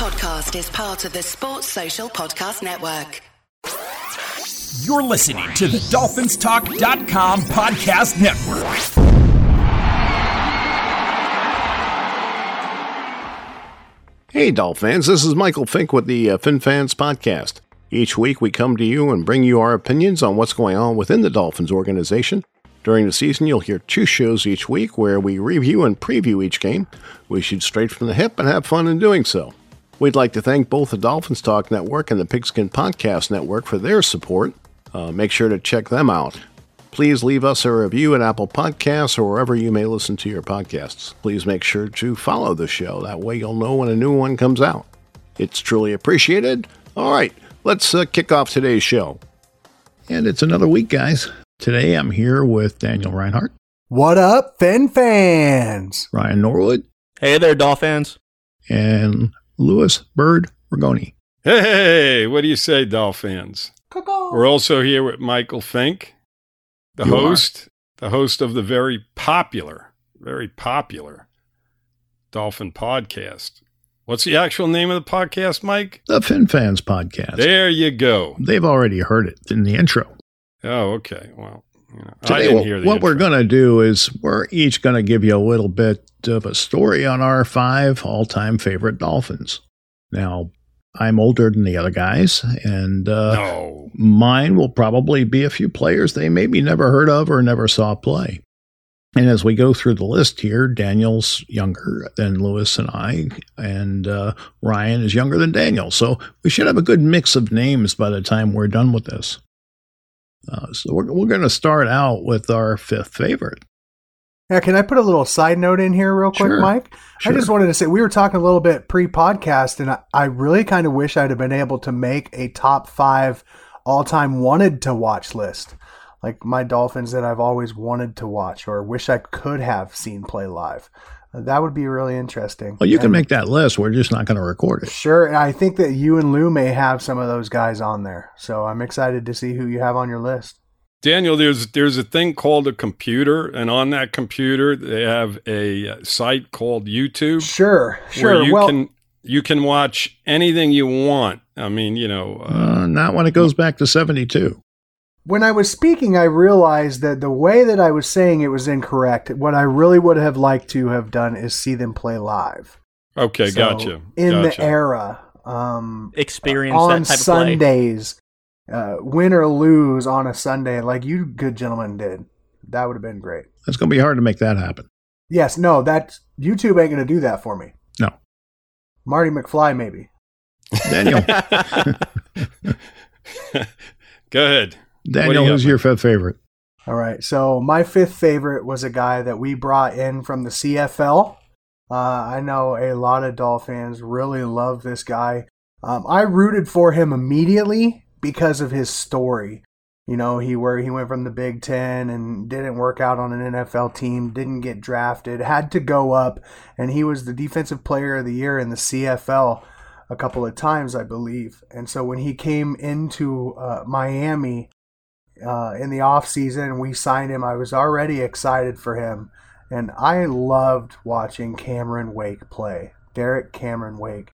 podcast is part of the Sports Social Podcast Network. You're listening to the DolphinsTalk.com podcast network. Hey, Dolphins, this is Michael Fink with the uh, FinFans Podcast. Each week we come to you and bring you our opinions on what's going on within the Dolphins organization. During the season, you'll hear two shows each week where we review and preview each game. We shoot straight from the hip and have fun in doing so. We'd like to thank both the Dolphins Talk Network and the Pigskin Podcast Network for their support. Uh, make sure to check them out. Please leave us a review at Apple Podcasts or wherever you may listen to your podcasts. Please make sure to follow the show. That way you'll know when a new one comes out. It's truly appreciated. All right, let's uh, kick off today's show. And it's another week, guys. Today I'm here with Daniel Reinhardt, What up, Fin fans? Ryan Norwood, Hey there, Dolphins. and Louis Bird Rigoni. Hey, what do you say, Dolphins? We're also here with Michael Fink, the You are. host, the host of the very popular, very popular Dolphin podcast. What's the actual name of the podcast, Mike? The Fin Fans Podcast. There you go. They've already heard it in the intro. Oh, okay. Well, you know, I Today, didn't what, hear the what we're going to do is we're each going to give you a little bit of a story on our five all time favorite Dolphins. Now, I'm older than the other guys, and uh, No. mine will probably be a few players they maybe never heard of or never saw play. And as we go through the list here, Daniel's younger than Louis and I, and uh, Ryan is younger than Daniel. So we should have a good mix of names by the time we're done with this. Uh, so we're, we're going to start out with our fifth favorite. Yeah, can I put a little side note in here real quick, Sure. Mike? Sure. I just wanted to say we were talking a little bit pre-podcast, and I, I really kind of wish I'd have been able to make a top five all-time wanted to watch list, like my Dolphins that I've always wanted to watch or wish I could have seen play live. That would be really interesting. Well, you can make that list. We're just not going to record it. Sure, and I think that you and Lou may have some of those guys on there, so I'm excited to see who you have on your list. Daniel, there's there's a thing called a computer, and on that computer they have a uh, site called YouTube. Sure, sure. where you well, can you can watch anything you want. I mean, you know, uh, Uh, not when it goes back to 72. When I was speaking, I realized that the way that I was saying it was incorrect. What I really would have liked to have done is see them play live. okay, So, gotcha. In gotcha. the era, um, Experience on that type of play. Sundays, uh, win or lose on a Sunday, like you good gentlemen did, that would have been great. It's going to be hard to make that happen. Yes, no, that YouTube ain't going to do that for me. No. Marty McFly, maybe. Daniel, Go ahead. Daniel, got, who's your fifth favorite? All right. So my fifth favorite was a guy that we brought in from the CFL. Uh, I know a lot of Dolphins really love this guy. Um, I rooted for him immediately because of his story. You know, he where he went from the Big Ten and didn't work out on an NFL team, didn't get drafted, had to go up, and he was the defensive player of the year in the CFL a couple of times, I believe. And so when he came into uh, Miami, uh, in the off season. We signed him. I was already excited for him, and I loved watching Cameron Wake play. Derek Cameron Wake.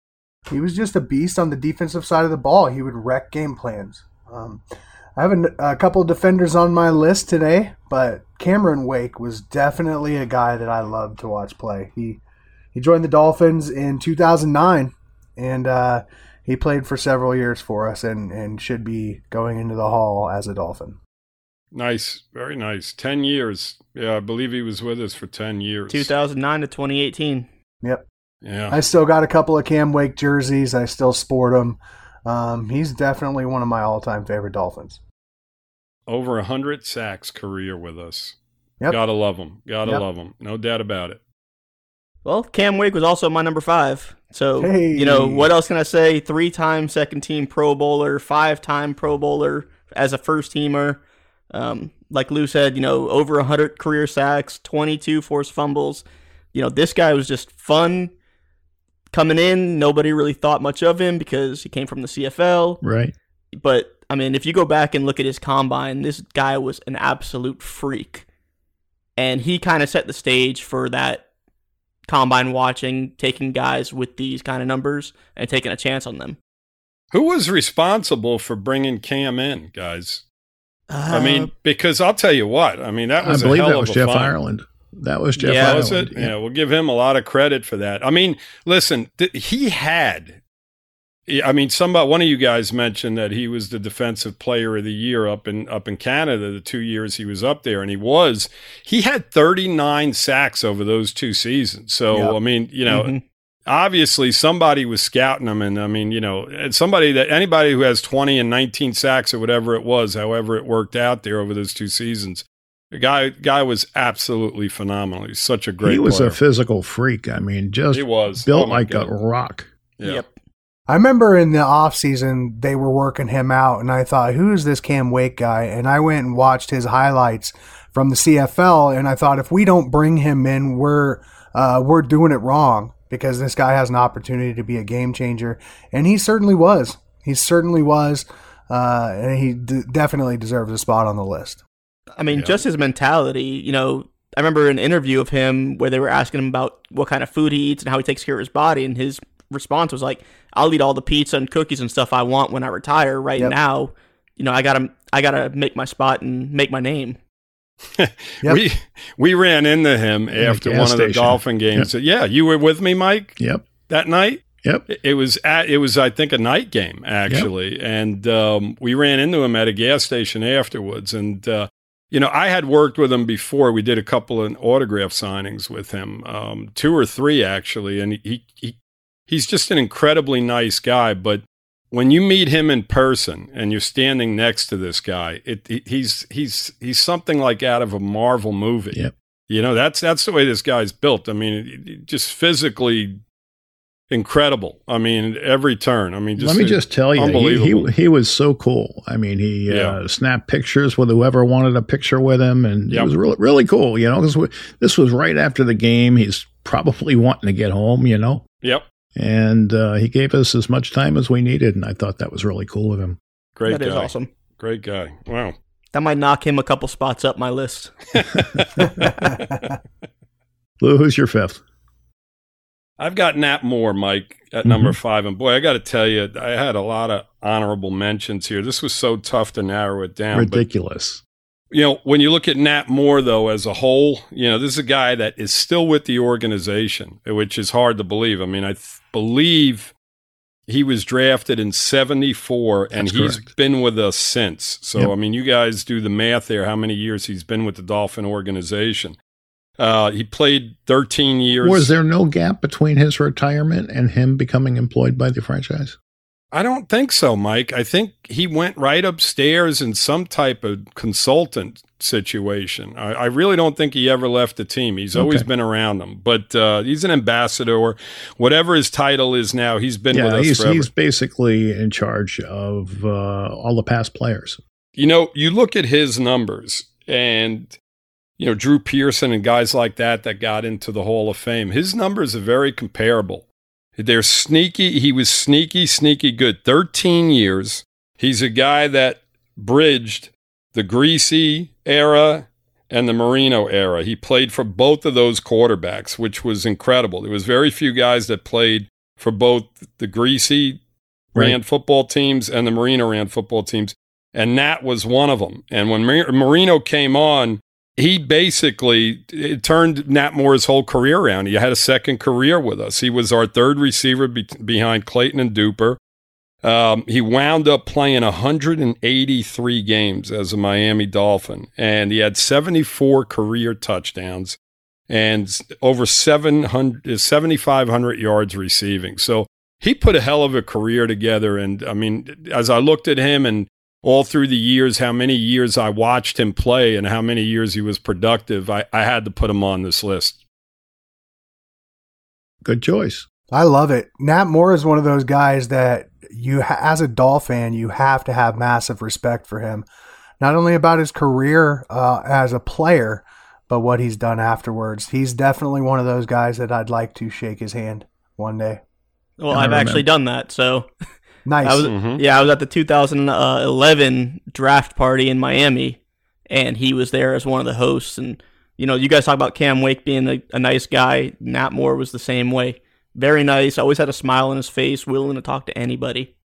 He was just a beast on the defensive side of the ball. He would wreck game plans. Um, I have a, a couple of defenders on my list today, but Cameron Wake was definitely a guy that I loved to watch play. He he joined the Dolphins in 2009, and uh, he played for several years for us and, and should be going into the Hall as a Dolphin. Nice, very nice. Ten years. Yeah, I believe he was with us for ten years. 2009 to 2018. Yep. Yeah. I still got a couple of Cam Wake jerseys. I still sport them. Um, he's definitely one of my all-time favorite Dolphins. Over a hundred sacks career with us. Yep. Gotta love him. Gotta Yep. love him. No doubt about it. Well, Cam Wake was also my number five. So, Hey. you know, what else can I say? Three time second team Pro Bowler, five time Pro Bowler as a first teamer. Um, like Lou said, you know, over 100 career sacks, 22 forced fumbles. You know, this guy was just fun coming in. Nobody really thought much of him because he came from the CFL. Right. But I mean, if you go back and look at his combine, this guy was an absolute freak. And he kind of set the stage for that combine watching, taking guys with these kind of numbers and taking a chance on them. Who was responsible for bringing Cam in, guys? I mean, Uh, because I'll tell you what. I mean, that I was a believe hell that of was a Jeff find. Ireland. That was Jeff Yeah, Ireland. Was it? Yeah. we'll give him a lot of credit for that. I mean, listen, th- he had. I mean, somebody, one of you guys mentioned that he was the defensive player of the year up in up in Canada the two years he was up there, and he was. He had 39 sacks over those two seasons. So Yep. I mean, you know, mhm. obviously somebody was scouting him, and I mean, you know, somebody that anybody who has 20 and 19 sacks or whatever it was, however it worked out there over those two seasons. The guy, guy was absolutely phenomenal. He's such a great. he was player. a physical freak. I mean, just He was built Oh like God. a rock. Yeah. Yep. I remember in the off season they were working him out, and I thought, "Who is this Cam Wake guy?" And I went and watched his highlights from the CFL, and I thought, if we don't bring him in, we're uh, we're doing it wrong because this guy has an opportunity to be a game changer, and he certainly was. He certainly was, uh, and he d- definitely deserves a spot on the list. I mean, Yeah. just his mentality, you know, I remember an interview of him where they were asking him about what kind of food he eats and how he takes care of his body, and his response was like, "I'll eat all the pizza and cookies and stuff I want when I retire. Right Yep. now, you know, I gotta, I gotta make my spot and make my name." Yep. We we ran into him a after gas one of the station. Dolphin games. Yeah, you were with me, Mike, Yep. that night. Yep. It- It was at it was I think a night game actually, and um, we ran into him at a gas station afterwards. And uh, you know, I had worked with him before. We did a couple of autograph signings with him, um, two or three actually, and he he he's just an incredibly nice guy. But when you meet him in person and you're standing next to this guy, it, he- he's he's he's something like out of a Marvel movie. Yep. You know, that's that's the way this guy's built. I mean, it- it- just physically incredible. I mean, every turn. I mean, just Let me just tell you, he, he he was so cool. I mean, he Yeah. uh, snapped pictures with whoever wanted a picture with him, and Yep. it was really really cool. You know, because this was right after the game. He's probably wanting to get home. You know, Yep. And uh, he gave us as much time as we needed, and I thought that was really cool of him. Great That guy. is awesome. Great guy. Wow. That might knock him a couple spots up my list. Lou, who's your fifth? I've got Nat Moore, Mike, at Mm-hmm. number five. And boy, I got to tell you, I had a lot of honorable mentions here. This was so tough to narrow it down. But Ridiculous. You know, when you look at Nat Moore, though, as a whole, you know, this is a guy that is still with the organization, which is hard to believe. I mean, I th- believe he was drafted in 74 and That's he's correct. been with us since. So, Yep. I mean, you guys do the math there, how many years he's been with the Dolphin organization. Uh, he played 13 years. Was there no gap between his retirement and him becoming employed by the franchise? I don't think so, Mike. I think he went right upstairs in some type of consultant situation. I, I really don't think he ever left the team. He's always been around them, but uh, he's an ambassador or whatever his title is now. He's been with us he's forever. he's basically in charge of uh, all the past players. you know, you look at his numbers and you know Drew Pearson and guys like that that got into the Hall of Fame. His numbers are very comparable. They're sneaky. He was sneaky, sneaky good. 13 years. He's a guy that bridged the Griese era and the Marino era. He played for both of those quarterbacks, which was incredible. There was very few guys that played for both the Griese Right. ran football teams and the Marino ran football teams. And Nat was one of them. And when Mar- Marino came on, he basically turned Nat Moore's whole career around. He had a second career with us. He was our third receiver be- behind Clayton and Duper. Um, he wound up playing 183 games as a Miami Dolphin, and he had 74 career touchdowns and over 700, 7,500 yards receiving. So he put a hell of a career together. And I mean, as I looked at him and all through the years, how many years I watched him play and how many years he was productive, I, I had to put him on this list. Good choice. I love it. Nat Moore is one of those guys that you, as a Dolphin, fan, you have to have massive respect for him. Not only about his career uh, as a player, but what he's done afterwards. He's definitely one of those guys that I'd like to shake his hand one day. Well, I I've actually done that. So Nice. I was, Mhm. yeah, I was at the 2011 draft party in Miami, and he was there as one of the hosts. And you know, you guys talk about Cam Wake being a, a nice guy. Nat Moore was the same way. Very nice. Always had a smile on his face, willing to talk to anybody.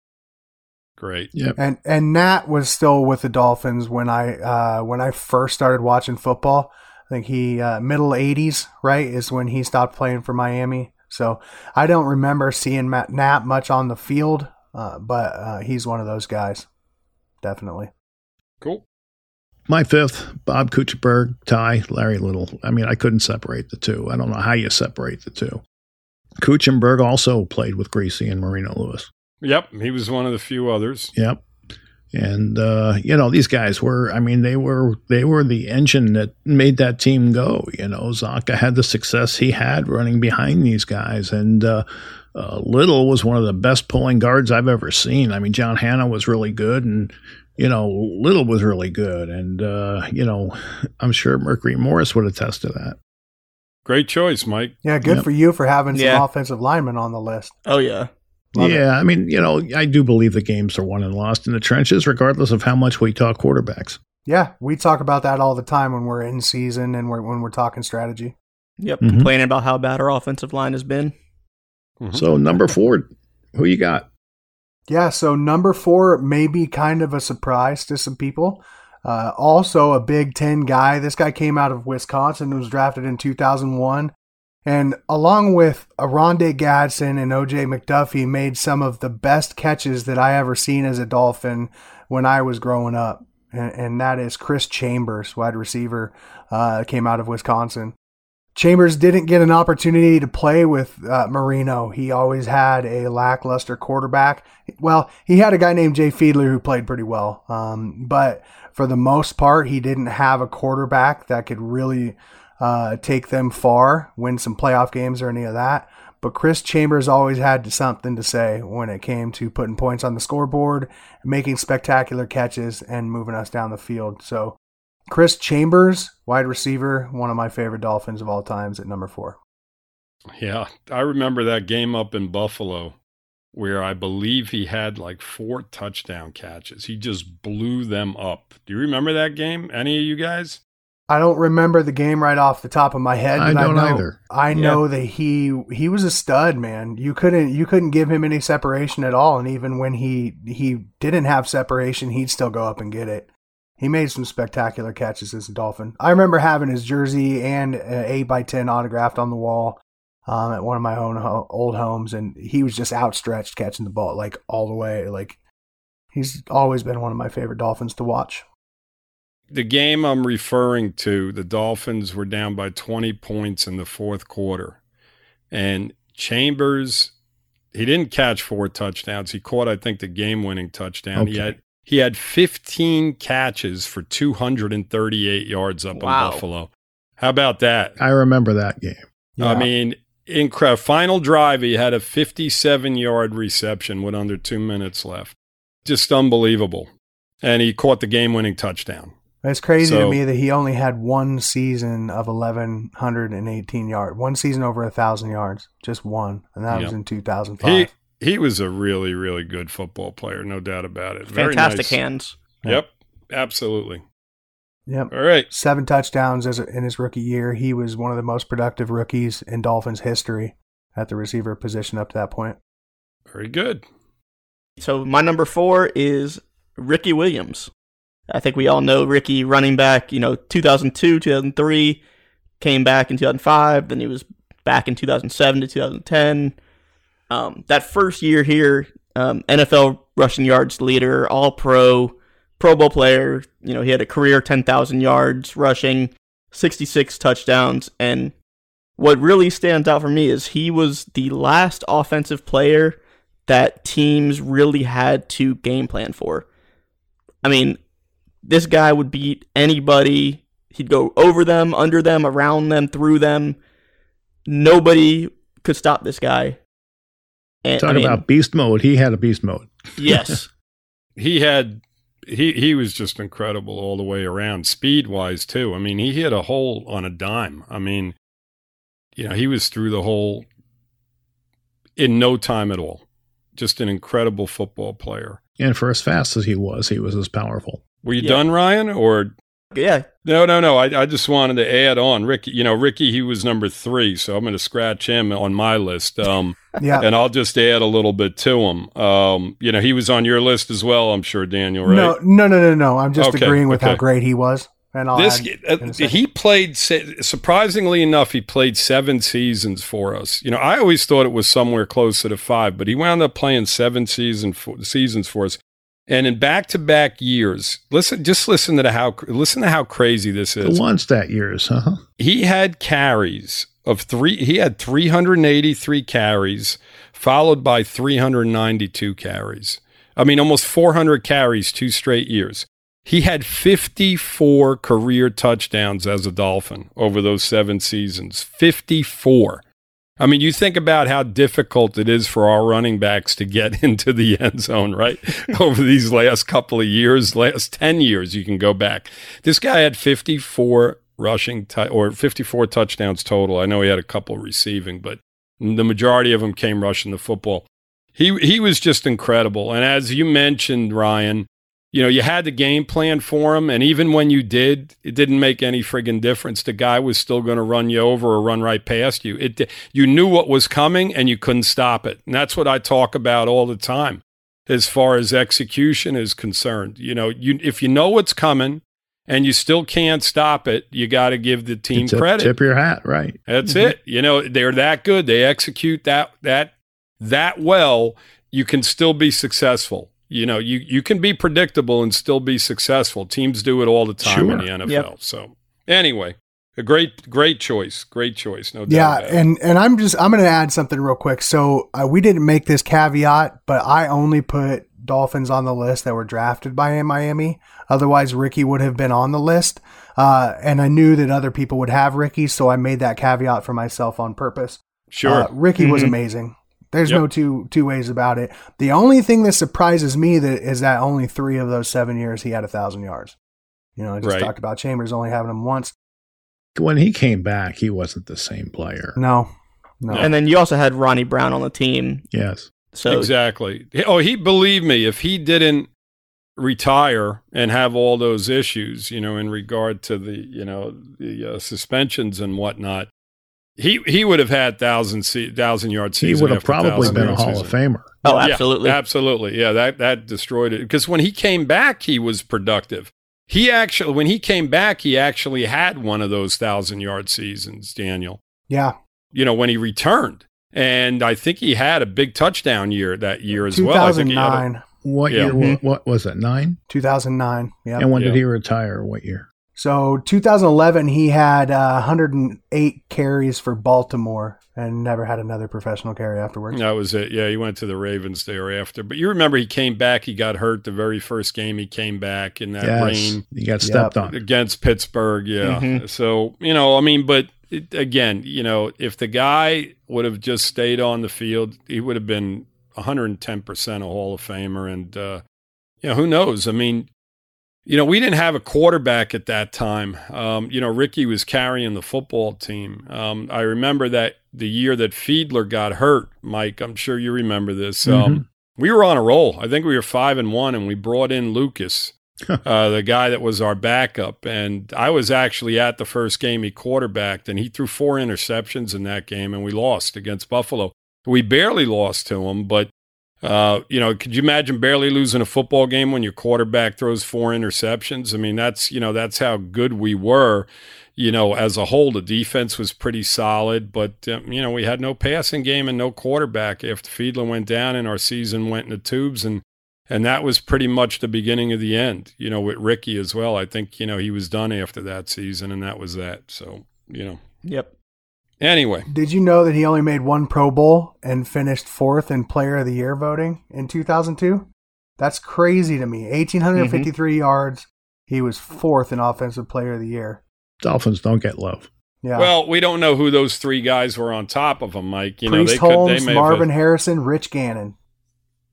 Great. Yeah. And and Nat was still with the Dolphins when I uh, when I first started watching football. I think he uh, middle '80s, right, is when he stopped playing for Miami. So I don't remember seeing Matt Nat much on the field, uh, but uh, he's one of those guys, definitely. Cool. My fifth, Bob Kuechenberg, Ty, Larry Little. I mean, I couldn't separate the two. I don't know how you separate the two. Kuechenberg also played with Griese and Marino Louis. Yep. He was one of the few others. Yep. And uh, you know these guys were. I mean, they were they were the engine that made that team go. You know, Csonka had the success he had running behind these guys, and uh, uh, Little was one of the best pulling guards I've ever seen. I mean, John Hannah was really good, and you know, Little was really good, and uh, you know, I'm sure Mercury Morris would attest to that. Great choice, Mike. Yeah, good Yep. for you for having some Yeah. offensive linemen on the list. Oh yeah. Love it. yeah, I mean, you know, I do believe the games are won and lost in the trenches, regardless of how much we talk quarterbacks. Yeah, we talk about that all the time when we're in season and we're, when we're talking strategy. Yep. Mhm. Complaining about how bad our offensive line has been. Mhm. So number four, who you got? Yeah, so number four may be kind of a surprise to some people. Uh, also, a Big Ten guy. This guy came out of Wisconsin and was drafted in 2001. And along with Oronde Gadsden and OJ McDuffie, made some of the best catches that I ever seen as a Dolphin when I was growing up. And, and that is Chris Chambers, wide receiver, uh, came out of Wisconsin. Chambers didn't get an opportunity to play with uh, Marino. He always had a lackluster quarterback. Well, he had a guy named Jay Fiedler who played pretty well, um, but for the most part, he didn't have a quarterback that could really uh, take them far, win some playoff games or any of that. But Chris Chambers always had something to say when it came to putting points on the scoreboard, making spectacular catches, and moving us down the field. So Chris Chambers, wide receiver, one of my favorite Dolphins of all times at number four. Yeah, I remember that game up in Buffalo where I believe he had like four touchdown catches. He just blew them up. Do you remember that game? Any of you guys? I don't remember the game right off the top of my head. I don't know, either. I know that he he was a stud, man. You couldn't you couldn't give him any separation at all, and even when he he didn't have separation, he'd still go up and get it. He made some spectacular catches as a Dolphin. I remember having his jersey and uh, eight by ten autographed on the wall um, at one of my own ho- old homes, and he was just outstretched catching the ball like all the way. Like he's always been one of my favorite Dolphins to watch. The game I'm referring to, the Dolphins were down by 20 points in the fourth quarter. And Chambers, he didn't catch four touchdowns. He caught, I think, the game winning touchdown. He Okay. had he had 15 catches for 238 yards up Wow. in Buffalo. How about that? I remember that game. I mean, incredible. Final drive, he had a 57 yard reception with under two minutes left. Just unbelievable. And he caught the game winning touchdown. It's crazy to me that he only had one season of 1,118 yards, one season over a 1,000 yards, just one. And that was in 2005. He he was a really, really good football player, no doubt about it. Very Fantastic nice. hands. Yep, absolutely. yep. All right. Seven touchdowns as a, in his rookie year. He was one of the most productive rookies in Dolphins history at the receiver position up to that point. Very good. So my number four is Ricky Williams. I think we all know Ricky running back, you know, 2002, 2003, came back in 2005, then he was back in 2007 to 2010. Um, that first year here, um, NFL rushing yards leader, all pro, Pro Bowl player. You know, he had a career 10,000 yards rushing, 66 touchdowns. And what really stands out for me is he was the last offensive player that teams really had to game plan for. I mean, this guy would beat anybody. He'd go over them, under them, around them, through them. Nobody could stop this guy. And, Talk I mean, about beast mode. He had a beast mode. yes, He had he he was just incredible all the way around, speed wise too. I mean, he hit a hole on a dime. I mean, you know, he was through the hole in no time at all. Just an incredible football player. And for as fast as he was, he was as powerful. Were you Yeah. done, Ryan? Or Yeah, No, no, no. I, I just wanted to add on Ricky. You know, Ricky, he was number three, so I'm going to scratch him on my list. Um, Yeah. and I'll just add a little bit to him. Um, you know, he was on your list as well, I'm sure, Daniel. Right? No, no, no, no, no. I'm just Okay, agreeing with how great he was. And I'll this uh, in a second. he played surprisingly enough he played seven seasons for us you know i always thought it was somewhere closer to five but he wound up playing seven season for, seasons for us and in back-to-back years listen just listen to the how listen to how crazy this The is one stat years, huh? he had carries of three he had 383 carries followed by 392 carries i mean almost 400 carries two straight years he had 54 career touchdowns as a dolphin over those seven seasons 54 I mean, you think about how difficult it is for our running backs to get into the end zone, right? Over these last couple of years, last 10 years, you can go back. This guy had 54 rushing t- or 54 touchdowns total. I know he had a couple receiving, but the majority of them came rushing the football. He he was just incredible. And as you mentioned, Ryan, you know, you had the game plan for him, and even when you did, it didn't make any friggin' difference. The guy was still going to run you over or run right past you. It you knew what was coming, and you couldn't stop it. And that's what I talk about all the time, as far as execution is concerned. You know, you if you know what's coming, and you still can't stop it, you got to give the team tip, credit. Tip your hat, right? That's it. You know, they're that good. They execute that that that well. You can still be successful. You know, you you can be predictable and still be successful. Teams do it all the time in the NFL. Yep. So anyway, a great great choice. Great choice. No doubt. Yeah, about and and I'm just I'm going to add something real quick. So uh, we didn't make this caveat, but I only put Dolphins on the list that were drafted by Miami. Otherwise, Ricky would have been on the list. Uh, and I knew that other people would have Ricky, so I made that caveat for myself on purpose. sure. Uh, Ricky was Mhm. amazing. There's Yep. no two two ways about it. The only thing that surprises me that is that only three of those seven years he had a thousand yards. You know, I just Right. talked about Chambers only having him once. When he came back, he wasn't the same player. No, no. and then you also had Ronnie Brown on the team. Yes. So exactly. Oh, he believe me, if he didn't retire and have all those issues, you know, in regard to the, you know, the uh, suspensions and whatnot, he he would have had thousand se- thousand yard He would have probably been a Hall season. of Famer. oh, Yeah, absolutely. absolutely. Yeah, that that destroyed it because when he came back, he was productive. He actually, when he came back, he actually had one of those thousand yard seasons, Daniel. yeah, You know, when he returned, and I think he had a big touchdown year that year as well. I think he had a- 2009. What Yeah. year? Mhm. What, what was it? Nine. 2009. Yeah. And when Yeah. did he retire? What year? So 2011, he had uh, 108 carries for Baltimore and never had another professional carry afterwards. That was it. Yeah, he went to the Ravens thereafter. But you remember he came back. He got hurt the very first game. He came back in that yes. rain He got stepped Yep. on. against Pittsburgh. Yeah. Mhm. So you know, I mean, but it, again, you know, if the guy would have just stayed on the field, he would have been 110 percent a Hall of Famer. And uh, you know, who knows? I mean. You know, we didn't have a quarterback at that time. Um, you know, Ricky was carrying the football team. Um, I remember that the year that Fiedler got hurt, Mike. I'm sure you remember this. Um, we were on a roll. I think we were five and one, and we brought in Lucas, uh, the guy that was our backup. And I was actually at the first game he quarterbacked, and he threw four interceptions in that game, and we lost against Buffalo. We barely lost to him, but uh, you know, could you imagine barely losing a football game when your quarterback throws four interceptions? I mean, that's you know that's how good we were. You know, as a whole, the defense was pretty solid, but um, you know we had no passing game and no quarterback after Fiedler went down and our season went in the tubes, and and that was pretty much the beginning of the end. You know, with Ricky as well. I think you know he was done after that season, and that was that. So you know, Yep. anyway, Did you know that he only made one Pro Bowl and finished fourth in Player of the Year voting in 2002? That's crazy to me. 1,853 mm-hmm. yards. He was fourth in Offensive Player of the Year. Dolphins don't get love. Yeah. well, we don't know who those three guys were on top of him, Mike. You know, Priest they could they may Marvin have. Harrison, Rich Gannon.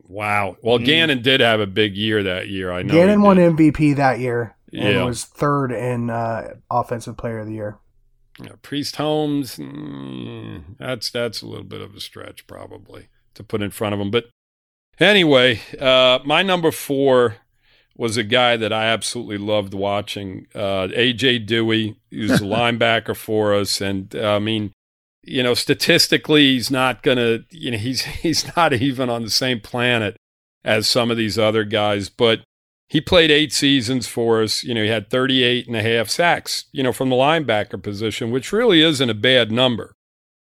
Wow. Well, Mm. Gannon did have a big year that year. I know. Gannon won. MVP that year and Yeah. was third in uh, Offensive Player of the Year. Yeah, Priest Holmes. mm, that's that's a little bit of a stretch, probably, to put in front of him. But anyway, uh, my number four was a guy that I absolutely loved watching. Uh, AJ Duhe, he was a linebacker for us, and uh, I mean, you know, statistically, he's not gonna, you know, he's he's not even on the same planet as some of these other guys, but he played eight seasons for us. You know, he had 38 and a half sacks, you know, from the linebacker position, which really isn't a bad number.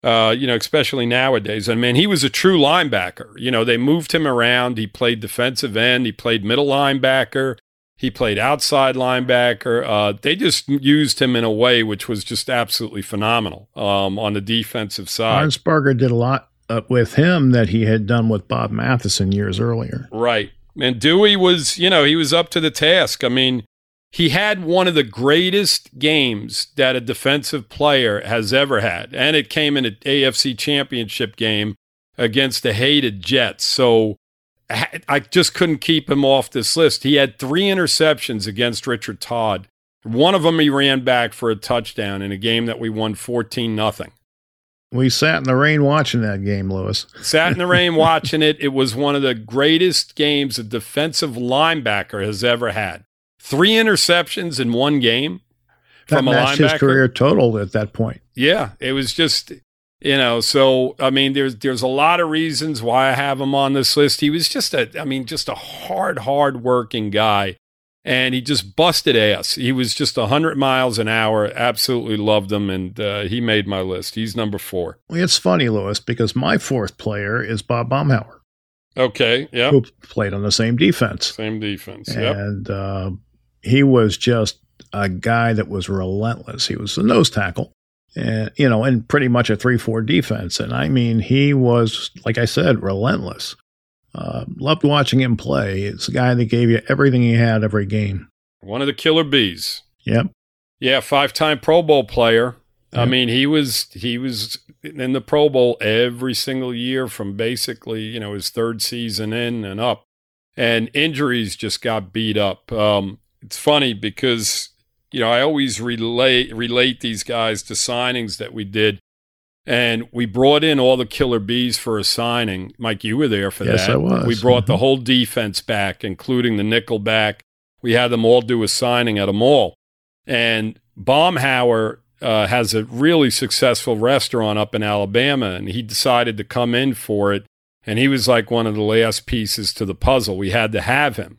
Uh, you know, especially nowadays. I mean, he was a true linebacker. You know, they moved him around. He played defensive end. He played middle linebacker. He played outside linebacker. Uh, they just used him in a way which was just absolutely phenomenal um, on the defensive side. Arnsparger did a lot uh, with him that he had done with Bob Matheson years earlier. Right. And Duhe was, you know, he was up to the task. I mean, he had one of the greatest games that a defensive player has ever had. And it came in an AFC championship game against the hated Jets. So I just couldn't keep him off this list. He had three interceptions against Richard Todd. One of them he ran back for a touchdown in a game that we won 14 nothing. We sat in the rain watching that game, Louis. sat in the rain watching it. It was one of the greatest games a defensive linebacker has ever had. Three interceptions in one game that from a matched linebacker. his career total at that point. Yeah, it was just you know. So I mean, there's there's a lot of reasons why I have him on this list. He was just a, I mean, just a hard, hard working guy, and he just busted ass. He was just hundred miles an hour. Absolutely loved him, and uh, he made my list. He's number four. Well, it's funny, Louis, because my fourth player is Bob Baumhower. Okay. Yeah. Who played on the same defense. Same defense. Yep. And uh, he was just a guy that was relentless. He was a nose tackle, and you know, and pretty much a three-four defense. And I mean, he was, like I said, relentless. Uh, loved watching him play. It's a guy that gave you everything he had every game. One of the killer bees. Yep. Yeah, five-time Pro Bowl player. I mean, he was he was in the Pro Bowl every single year from basically you know his third season in and up, and injuries just got beat up. Um, it's funny because you know I always relate relate these guys to signings that we did, and we brought in all the killer bees for a signing. Mike, you were there for Yes, that. I was. We brought the Mhm. whole defense back, including the nickel back. We had them all do a signing at a mall, and Baumhower uh, has a really successful restaurant up in Alabama, and he decided to come in for it. And he was like one of the last pieces to the puzzle. We had to have him.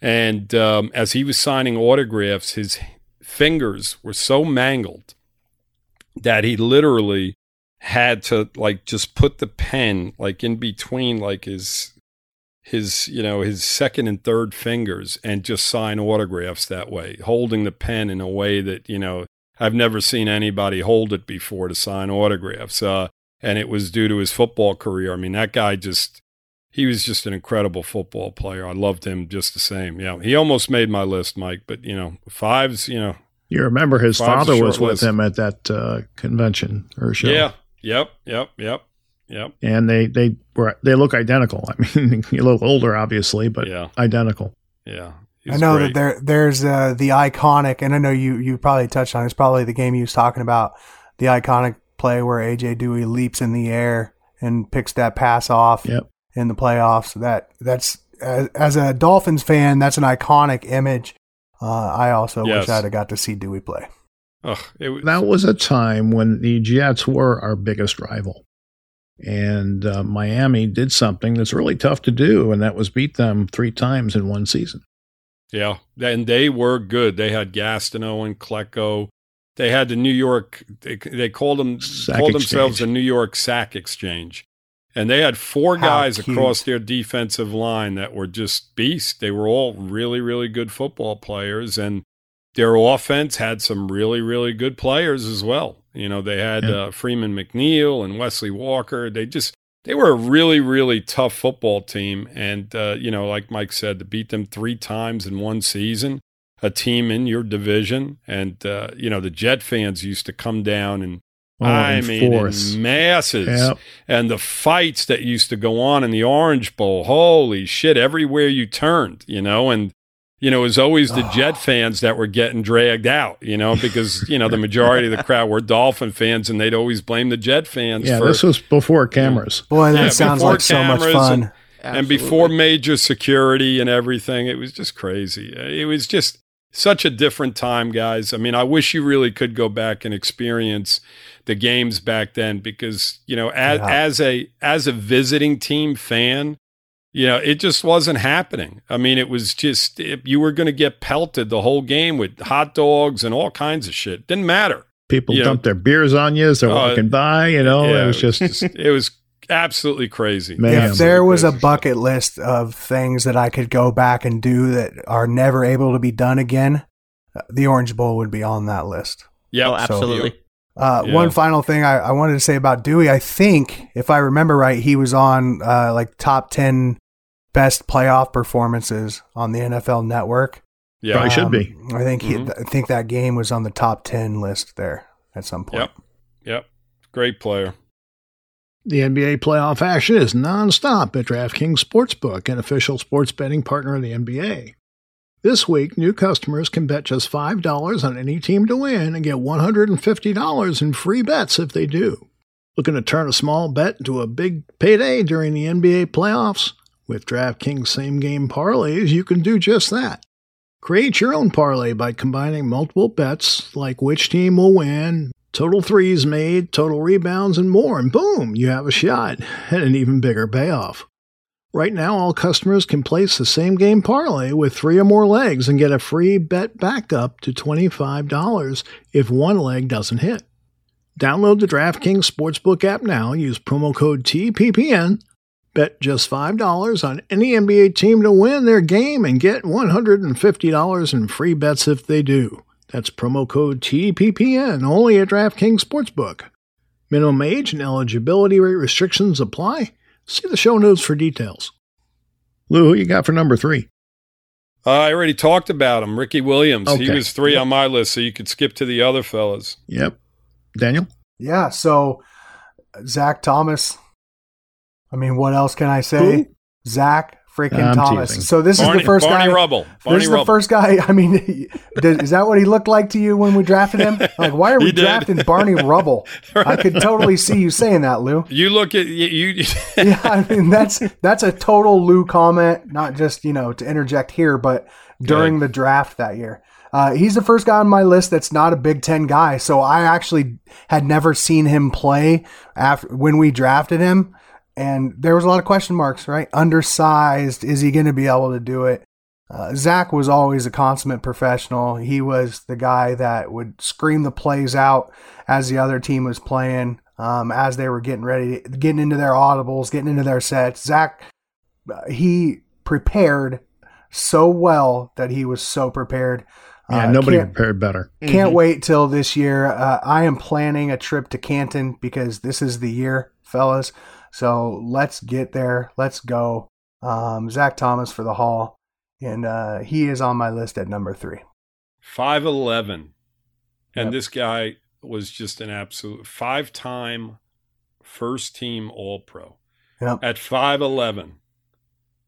And um, as he was signing autographs, his fingers were so mangled that he literally had to like just put the pen like in between like his his you know his second and third fingers and just sign autographs that way holding the pen in a way that you know I've never seen anybody hold it before to sign autographs uh and it was due to his football career. I mean that guy just he was just an incredible football player I loved him just the same yeah he almost made my list Mike but you know fives you know You remember his father short was with list. him at that uh, convention or show. yeah yep yep yep yep And they, they were they look identical. I mean, a little older, obviously, but Yeah. identical. yeah I know great. that there there's uh, the iconic, and I know you you probably touched on. it, It's probably the game you was talking about. The iconic play where AJ Duhe leaps in the air and picks that pass off Yep. In the playoffs. That that's as, as a Dolphins fan, that's an iconic image. Uh, I also Yes. wish I'd have got to see Duhe play. Ugh, it was, That was a time when the Jets were our biggest rival. And uh, Miami did something that's really tough to do, and that was beat them three times in one season. Yeah, and they were good. They had Gastineau and Klecko. They had the New York. They, they called them Sack called themselves exchange. the New York Sack Exchange, and they had four How guys cute. across their defensive line that were just beasts. They were all really, really good football players, and their offense had some really, really good players as well. You know, they had Yeah. uh, Freeman McNeil and Wesley Walker. They just they were a really, really tough football team. And, uh, you know, like Mike said, to beat them three times in one season, a team in your division. And, uh, you know, the Jet fans used to come down and, Oh, I mean, force. in masses. Yep. And the fights that used to go on in the Orange Bowl, holy shit, everywhere you turned, you know, and, you know, it was always the Jet fans that were getting dragged out, you know, because, you know, the majority of the crowd were Dolphin fans and they'd always blame the Jet fans Yeah, for this was before cameras. Boy, that Yeah, sounds like so much fun. and- and before major security and everything, it was just crazy. It was just such a different time, guys. I mean, I wish you really could go back and experience the games back then because you know, as, yeah. as a as a visiting team fan, you know, it just wasn't happening. I mean, it was just it, you were going to get pelted the whole game with hot dogs and all kinds of shit. Didn't matter. People you dumped know, their beers on you as they're uh, walking by. You know, yeah, it was just it was absolutely crazy. Man. If there was a bucket list of things that I could go back and do that are never able to be done again, the Orange Bowl would be on that list. Yeah, oh, absolutely. So, uh, yeah. One final thing I, I, wanted to say about Duhe, I think if I remember right, he was on uh, like top ten best playoff performances on the NFL Network. Yeah, probably um, should be. I think he, mm-hmm. I think that game was on the top ten list there at some point. Yep, yep, great player. The NBA playoff action is nonstop at DraftKings Sportsbook, an official sports betting partner of the NBA. This week, new customers can bet just $5 on any team to win and get $150 in free bets if they do. Looking to turn a small bet into a big payday during the NBA playoffs? With DraftKings same game parlays, you can do just that. Create your own parlay by combining multiple bets like which team will win, total threes made, total rebounds, and more, and boom, you have a shot at an even bigger payoff. Right now, all customers can place the same game parlay with three or more legs and get a free bet back up to $25 if one leg doesn't hit. Download the DraftKings Sportsbook app now, use promo code TPPN Bet just $5 on any NBA team to win their game and get $150 in free bets if they do. That's promo code TPPN only at DraftKings Sportsbook. Minimum age and eligibility rate restrictions apply. See the show notes for details. Lou, who you got for number three? Uh, I already talked about him, Ricky Williams. Okay. He was three yep. on my list, so you could skip to the other fellas. Yep. Daniel? Yeah, so Zach Thomas, I mean, what else can I say? Who? Zach freaking Thomas. Teasing. So this Barney, is the first Barney guy. Rubble. Barney this is Rubble. the first guy. I mean, is that what he looked like to you when we drafted him? Like, why are we drafting Barney Rubble? I could totally see you saying that, Lou. You look at you. you yeah, I mean that's that's a total Lou comment, not just you know to interject here, but during the draft that year. Uh, he's the first guy on my list that's not a Big Ten guy, so I actually had never seen him play after when we drafted him and there was a lot of question marks, right? Undersized, is he going to be able to do it? Uh, Zach was always a consummate professional. He was the guy that would scream the plays out as the other team was playing, um, as they were getting ready, getting into their audibles, getting into their sets. Zach, uh, he prepared so well that he was so prepared. Yeah, uh, nobody prepared better. Can't mm-hmm. wait till this year. Uh, I am planning a trip to Canton because this is the year, fellas. So let's get there. Let's go. Um, Zach Thomas for the Hall, and uh, he is on my list at number three. Five eleven, and yep. this guy was just an absolute five time first team All Pro. Yep. At five eleven.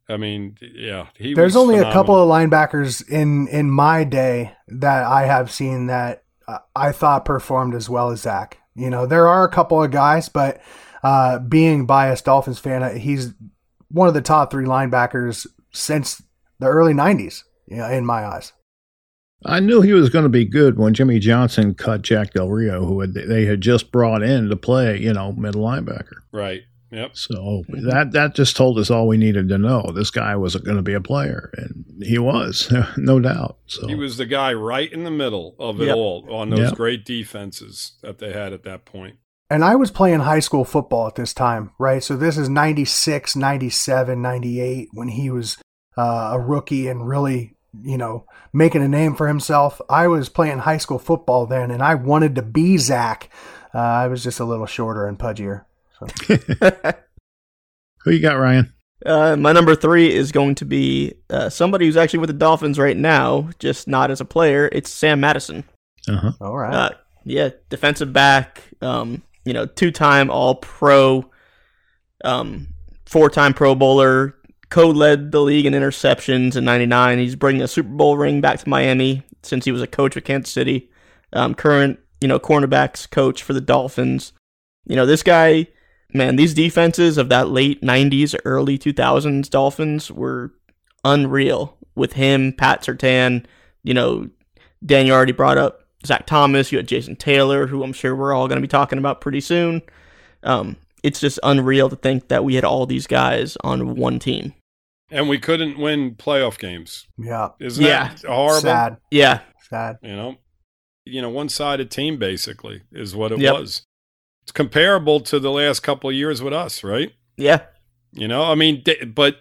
I mean, yeah, There's only phenomenal. a couple of linebackers in in my day that I have seen that uh, I thought performed as well as Zach. You know, there are a couple of guys, but uh, being biased Dolphins fan, uh, he's one of the top three linebackers since the early '90s. You know, in my eyes. I knew he was going to be good when Jimmy Johnson cut Jack Del Rio, who had, they had just brought in to play, you know, middle linebacker. Right. Yep. So that that just told us all we needed to know. This guy was going to be a player, and he was, no doubt. So he was the guy right in the middle of it yep. all on those yep. great defenses that they had at that point and I was playing high school football at this time, right? So this is 96, 97, 98 when he was uh, a rookie and really, you know, making a name for himself. I was playing high school football then and I wanted to be Zach. Uh, I was just a little shorter and pudgier. So. Who you got, Ryan? Uh, my number three is going to be uh, somebody who's actually with the Dolphins right now, just not as a player. It's Sam Madison. Uh-huh. All right. Uh, yeah, defensive back. Um, you know, two time All Pro, um, four time Pro Bowler, co led the league in interceptions in '99. He's bringing a Super Bowl ring back to Miami since he was a coach with Kansas City. Um, current, you know, cornerbacks coach for the Dolphins. You know, this guy Man, these defenses of that late 90s, early 2000s Dolphins were unreal with him, Pat Surtain, you know, Dan, you already brought up Zach Thomas. You had Jason Taylor, who I'm sure we're all going to be talking about pretty soon. Um, it's just unreal to think that we had all these guys on one team. And we couldn't win playoff games. Yeah. Isn't yeah. that horrible? Sad. Yeah. Sad. You know, you know, one sided team basically is what it Yep. was. It's comparable to the last couple of years with us, right? Yeah. You know, I mean, but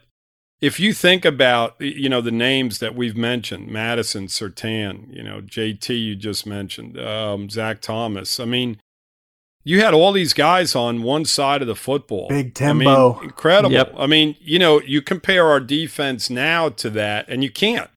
if you think about, you know, the names that we've mentioned, Madison, Surtain, you know, JT, you just mentioned, um, Zach Thomas. I mean, you had all these guys on one side of the football. Big I mean, incredible. Yep. I mean, you know, you compare our defense now to that, and you can't.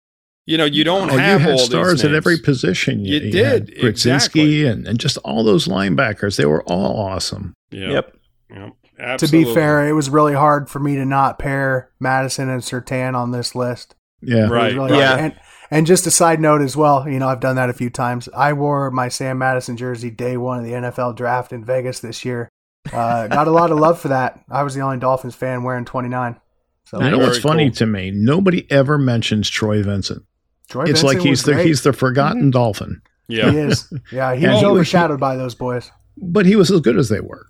You know, you don't Oh, you have had all stars these at every position. You had did, Brzezinski exactly. and, and just all those linebackers. They were all awesome. Yep. Yep. Yep. To be fair, it was really hard for me to not pair Madison and Surtain on this list. Yeah. Right. really. Yeah. And, and just a side note as well, you know, I've done that a few times. I wore my Sam Madison jersey day one of the NFL draft in Vegas this year. Uh, got a lot of love for that. I was the only Dolphins fan wearing 29. So You know what's Very funny cool. to me? Nobody ever mentions Troy Vincent. Troy Vincent. it's Vincent like he's the great. he's the forgotten Dolphin, yeah. He is. Yeah, he And was he was- overshadowed by those boys. but he was as good as they were.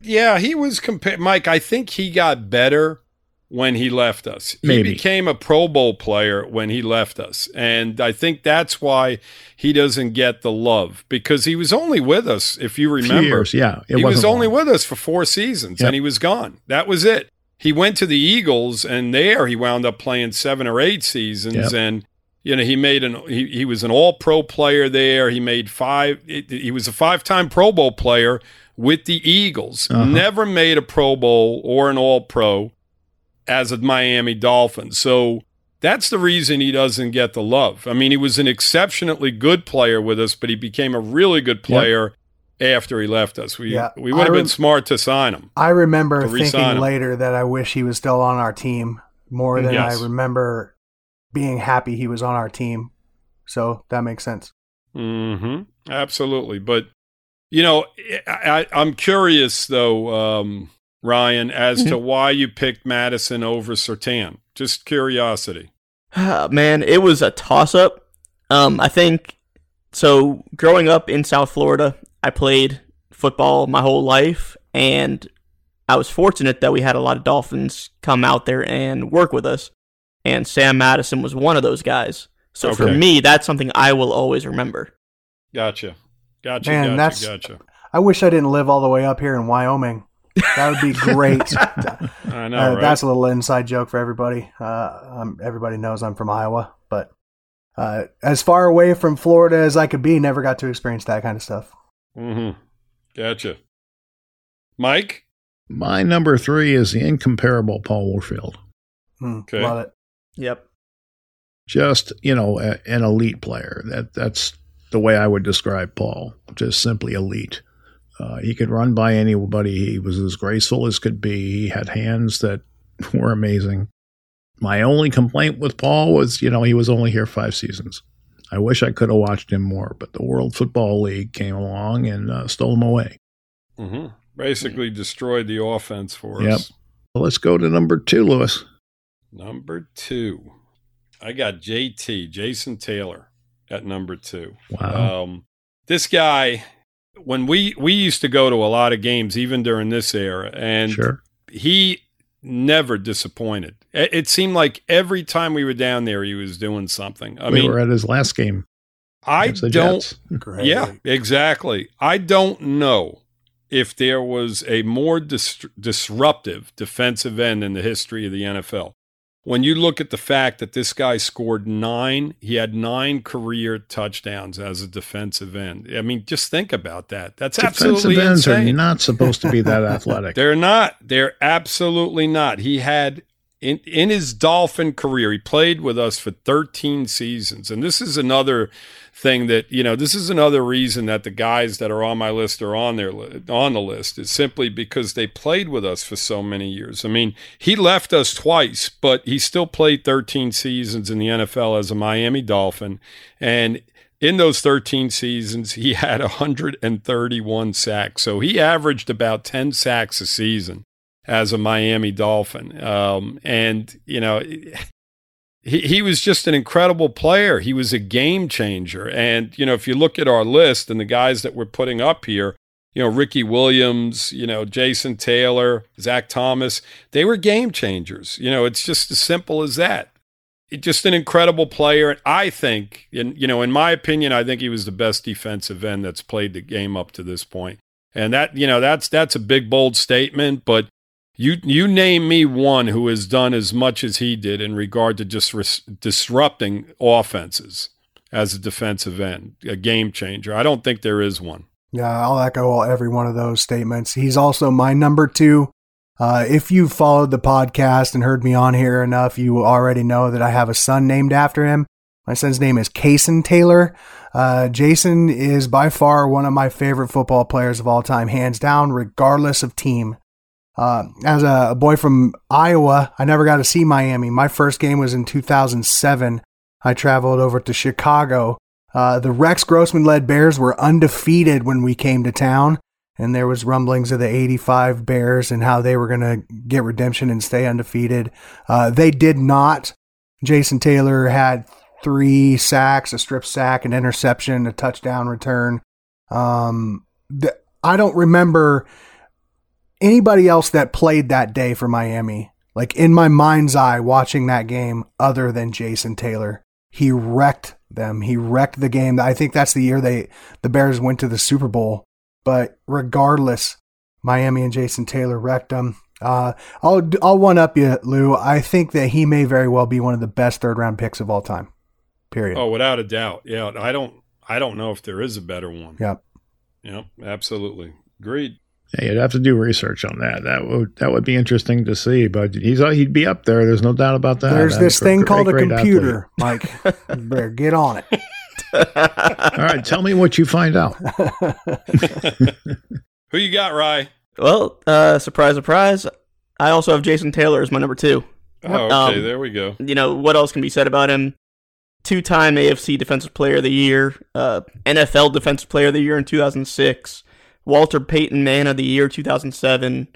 Yeah, he was compared. Mike, I think he got better when he left us. He became a Pro Bowl player when he left us. And I think that's why he doesn't get the love because he was only with us, if you remember. years, yeah, it he was only long. with us for four seasons Yep. and he was gone. That was it. He went to the Eagles and there he wound up playing seven or eight seasons Yep. and you know he made an he, he was an all pro player there. He made five he was a five time pro bowl player with the eagles. Uh-huh. never made a pro bowl or an all pro as a miami dolphin so that's the reason he doesn't get the love. I mean he was an exceptionally good player with us but he became a really good player after he left us. We, Yeah, we would have I been smart to sign him I remember thinking him. later that I wish he was still on our team more than Yes. I remember being happy he was on our team. So that makes sense. Mm-hmm. Absolutely. But, you know, I, I, I'm curious, though, um, Ryan, as to why you picked Madison over Surtain. Just curiosity. Man, it was a toss up. Um, I think so. Growing up in South Florida, I played football my whole life, and I was fortunate that we had a lot of Dolphins come out there and work with us. And Sam Madison was one of those guys. So for me, that's something I will always remember. Gotcha. Gotcha. Man, gotcha. that's- Gotcha. I wish I didn't live all the way up here in Wyoming. That would be great. I know, Uh, right? That's a little inside joke for everybody. Uh, um, everybody knows I'm from Iowa, but uh, as far away from Florida as I could be, never got to experience that kind of stuff. hmm Gotcha. Mike? My number three is the incomparable Paul Warfield. Hmm, Okay. Love it. Yep. Just you know, a, an elite player. That that's the way I would describe Paul. Just simply elite. Uh, he could run by anybody. He was as graceful as could be. He had hands that were amazing. My only complaint with Paul was, you know, he was only here five seasons. I wish I could have watched him more, but the World Football League came along and uh, stole him away. hmm Basically destroyed the offense for Yep. us. Well, let's go to number two, Louis. Number two. I got JT, Jason Taylor, at number two. Wow. Um, this guy, when we we used to go to a lot of games, even during this era, and sure. he never disappointed. It, it seemed like every time we were down there, he was doing something. I we mean, were at his last game. I don't. Great. Yeah, exactly. I don't know if there was a more dis- disruptive defensive end in the history of the NFL. When you look at the fact that this guy scored nine, he had nine career touchdowns as a defensive end. I mean, just think about that. That's Defensive absolutely ends insane. are not supposed to be that athletic. They're not. They're absolutely not. He had in in his Dolphin career, he played with us for 13 seasons. And this is another thing that, you know, this is another reason that the guys that are on my list are on their li- on the list is simply because they played with us for so many years. I mean, he left us twice, but he still played 13 seasons in the NFL as a Miami Dolphin and in those 13 seasons, he had 131 sacks. So he averaged about 10 sacks a season as a Miami Dolphin. Um, and, you know, he, he was just an incredible player. He was a game changer. And, you know, if you look at our list and the guys that we're putting up here, you know, Ricky Williams, you know, Jason Taylor, Zach Thomas, they were game changers. You know, it's just as simple as that. Just an incredible player. And I think, in, you know, in my opinion, I think he was the best defensive end that's played the game up to this point. And that, you know, that's that's a big bold statement, but you you name me one who has done as much as he did in regard to just disrupting offenses as a defensive end, a game changer. I don't think there is one. Yeah, I'll echo every one of those statements. He's also my number two. Uh, if you've followed the podcast and heard me on here enough, you already know that I have a son named after him. My son's name is Cason Taylor. Uh, Jason is by far one of my favorite football players of all time, hands down, regardless of team. Uh, as a, boy from Iowa, I never got to see Miami. My first game was in 2007. I traveled over to Chicago. Uh, the Rex Grossman led Bears were undefeated when we came to town, and there was rumblings of the 85 Bears and how they were going to get redemption and stay undefeated. Uh, they did not. Jason Taylor had three sacks, a strip sack, an interception, a touchdown return. Um, I don't remember anybody else that played that day for Miami, like in my mind's eye watching that game, other than Jason Taylor. He wrecked them. He wrecked the game. I think that's the year they the Bears went to the Super Bowl. But regardless, Miami and Jason Taylor wrecked them. Uh, I'll I'll one up you, Lou. I think that he may very well be one of the best third round picks of all time. Period. Oh, without a doubt. Yeah, I don't I don't know if there is a better one. Yep. Yep, absolutely. Agreed. Yeah, you'd have to do research on that. That would that would be interesting to see. But he's he'd be up there. There's no doubt about that. There's That's this thing great, called a computer, Mike. You better get on it. All right, tell me what you find out. Who you got, Rye? Well, uh, surprise, surprise. I also have Jason Taylor as my number two. Oh, okay, Um, there we go. You know, what else can be said about him? Two time AFC Defensive Player of the Year, uh, NFL Defensive Player of the Year in 2006, Walter Payton Man of the Year 2007,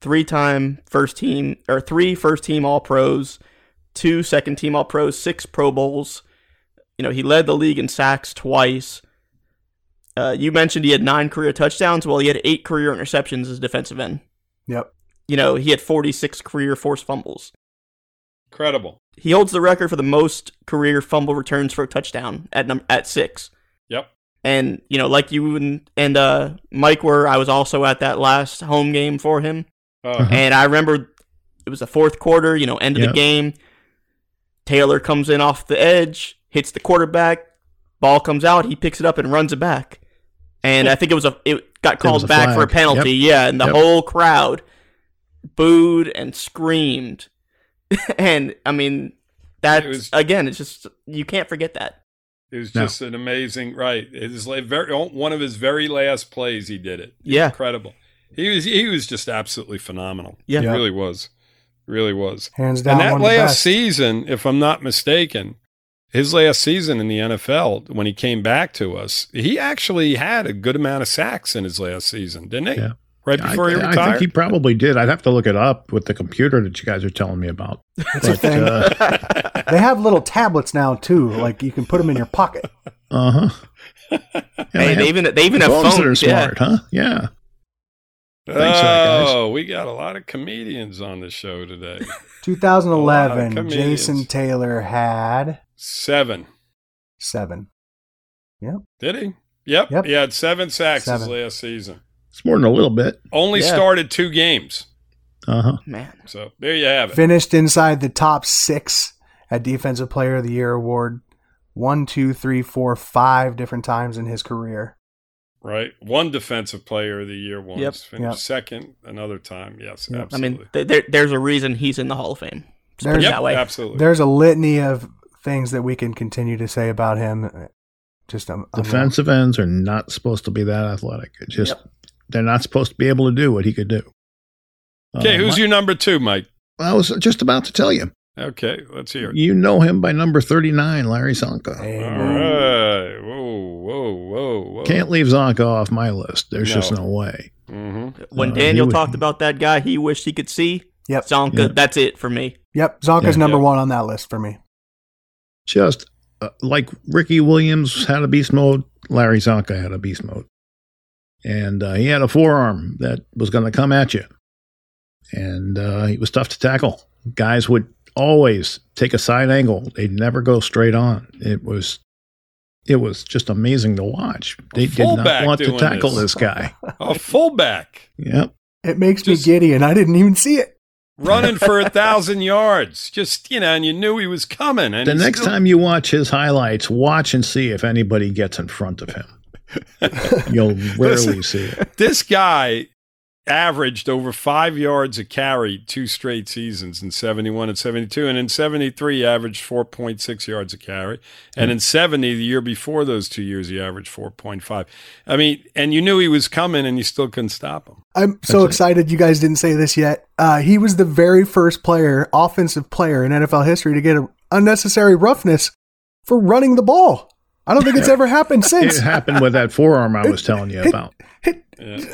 three time first team, or three first team All Pros, two second team All Pros, six Pro Bowls. You know, he led the league in sacks twice. Uh, you mentioned he had nine career touchdowns. Well, he had eight career interceptions as defensive end. Yep. You know, he had 46 career forced fumbles. Incredible. He holds the record for the most career fumble returns for a touchdown at num- at six. Yep. And you know, like you and, and uh, Mike were, I was also at that last home game for him, Uh, and I remember it was the fourth quarter. You know, end of Yep. the game. Taylor comes in off the edge, hits the quarterback. Ball comes out. He picks it up and runs it back. And I think it was a it got called a back for a flag. penalty. Yeah, and the Yep. whole crowd booed and screamed. and I mean, that's It was- again, it's just you can't forget that. It was No. just an amazing right. It was like very one of his very last plays. He did it. Yeah. incredible. He was he was just absolutely phenomenal. Yeah. he Yeah. really was, really was. Hands down. and that one of the last best. season, if I'm not mistaken, his last season in the NFL when he came back to us, he actually had a good amount of sacks in his last season, didn't he? Yeah. Right I, before he retired? I think he probably did. I'd have to look it up with the computer that you guys are telling me about. It's a thing. Uh They have little tablets now too. Like you can put them in your pocket. Uh huh. Hey, they even they even have phones that are phones. Yeah. smart, huh? Yeah. Thanks for guys. oh, we got a lot of comedians on the show today. 2011. Jason Taylor had Seven. seven. Yep. Did he? Yep. Yep. He had seven sacks his Seven. last season. It's more than a little bit. Only Yeah. started two games. Uh huh. Man. So there you have it. Finished inside the top six at Defensive Player of the Year award. One, two, three, four, five different times in his career. Right. One defensive player of the year once. Yep. Finished Yep. second another time. Yes, Yep. I mean, th- there, there's a reason he's in the Hall of Fame. Just put it There's- yep, that way. absolutely. There's a litany of things that we can continue to say about him. Just um, Defensive ends are not supposed to be that athletic. It just they're not supposed to be able to do what he could do. okay, Uh, who's my- your number two, Mike? I was just about to tell you. Okay, let's hear it. You know him by number thirty-nine, Larry Csonka. Hey, All man. right. Whoa, whoa, whoa, whoa. Can't leave Csonka off my list. There's just No. no way. hmm When Uh, Daniel would- talked about that guy he wished he could see, Yep. Csonka, Yeah. that's it for me. Yep. Csonka's Yeah. number Yeah. one on that list for me. Just uh, like Ricky Williams had a beast mode, Larry Csonka had a beast mode. And uh, he had a forearm that was going to come at you. And uh, he was tough to tackle. Guys would always take a side angle. They'd never go straight on. It was it was just amazing to watch. They did not want to tackle this. this guy. A fullback Yep. It makes Just- me giddy, and I didn't even see it. running for a thousand yards. Just you know, and you knew he was coming. And The next still- time you watch his highlights, watch and see if anybody gets in front of him. You'll rarely see it. this guy averaged over five yards a carry two straight seasons in 71 and 72 and in 73 he averaged 4.6 yards a carry and in 70 the year before those two years he averaged 4.5 i mean and you knew he was coming and you still couldn't stop him I'm so That's it. excited you guys didn't say this yet. Uh, he was the very first player, offensive player in NFL history to get a unnecessary roughness for running the ball. I don't think it's ever happened since. It happened with that forearm I was telling you about. yeah.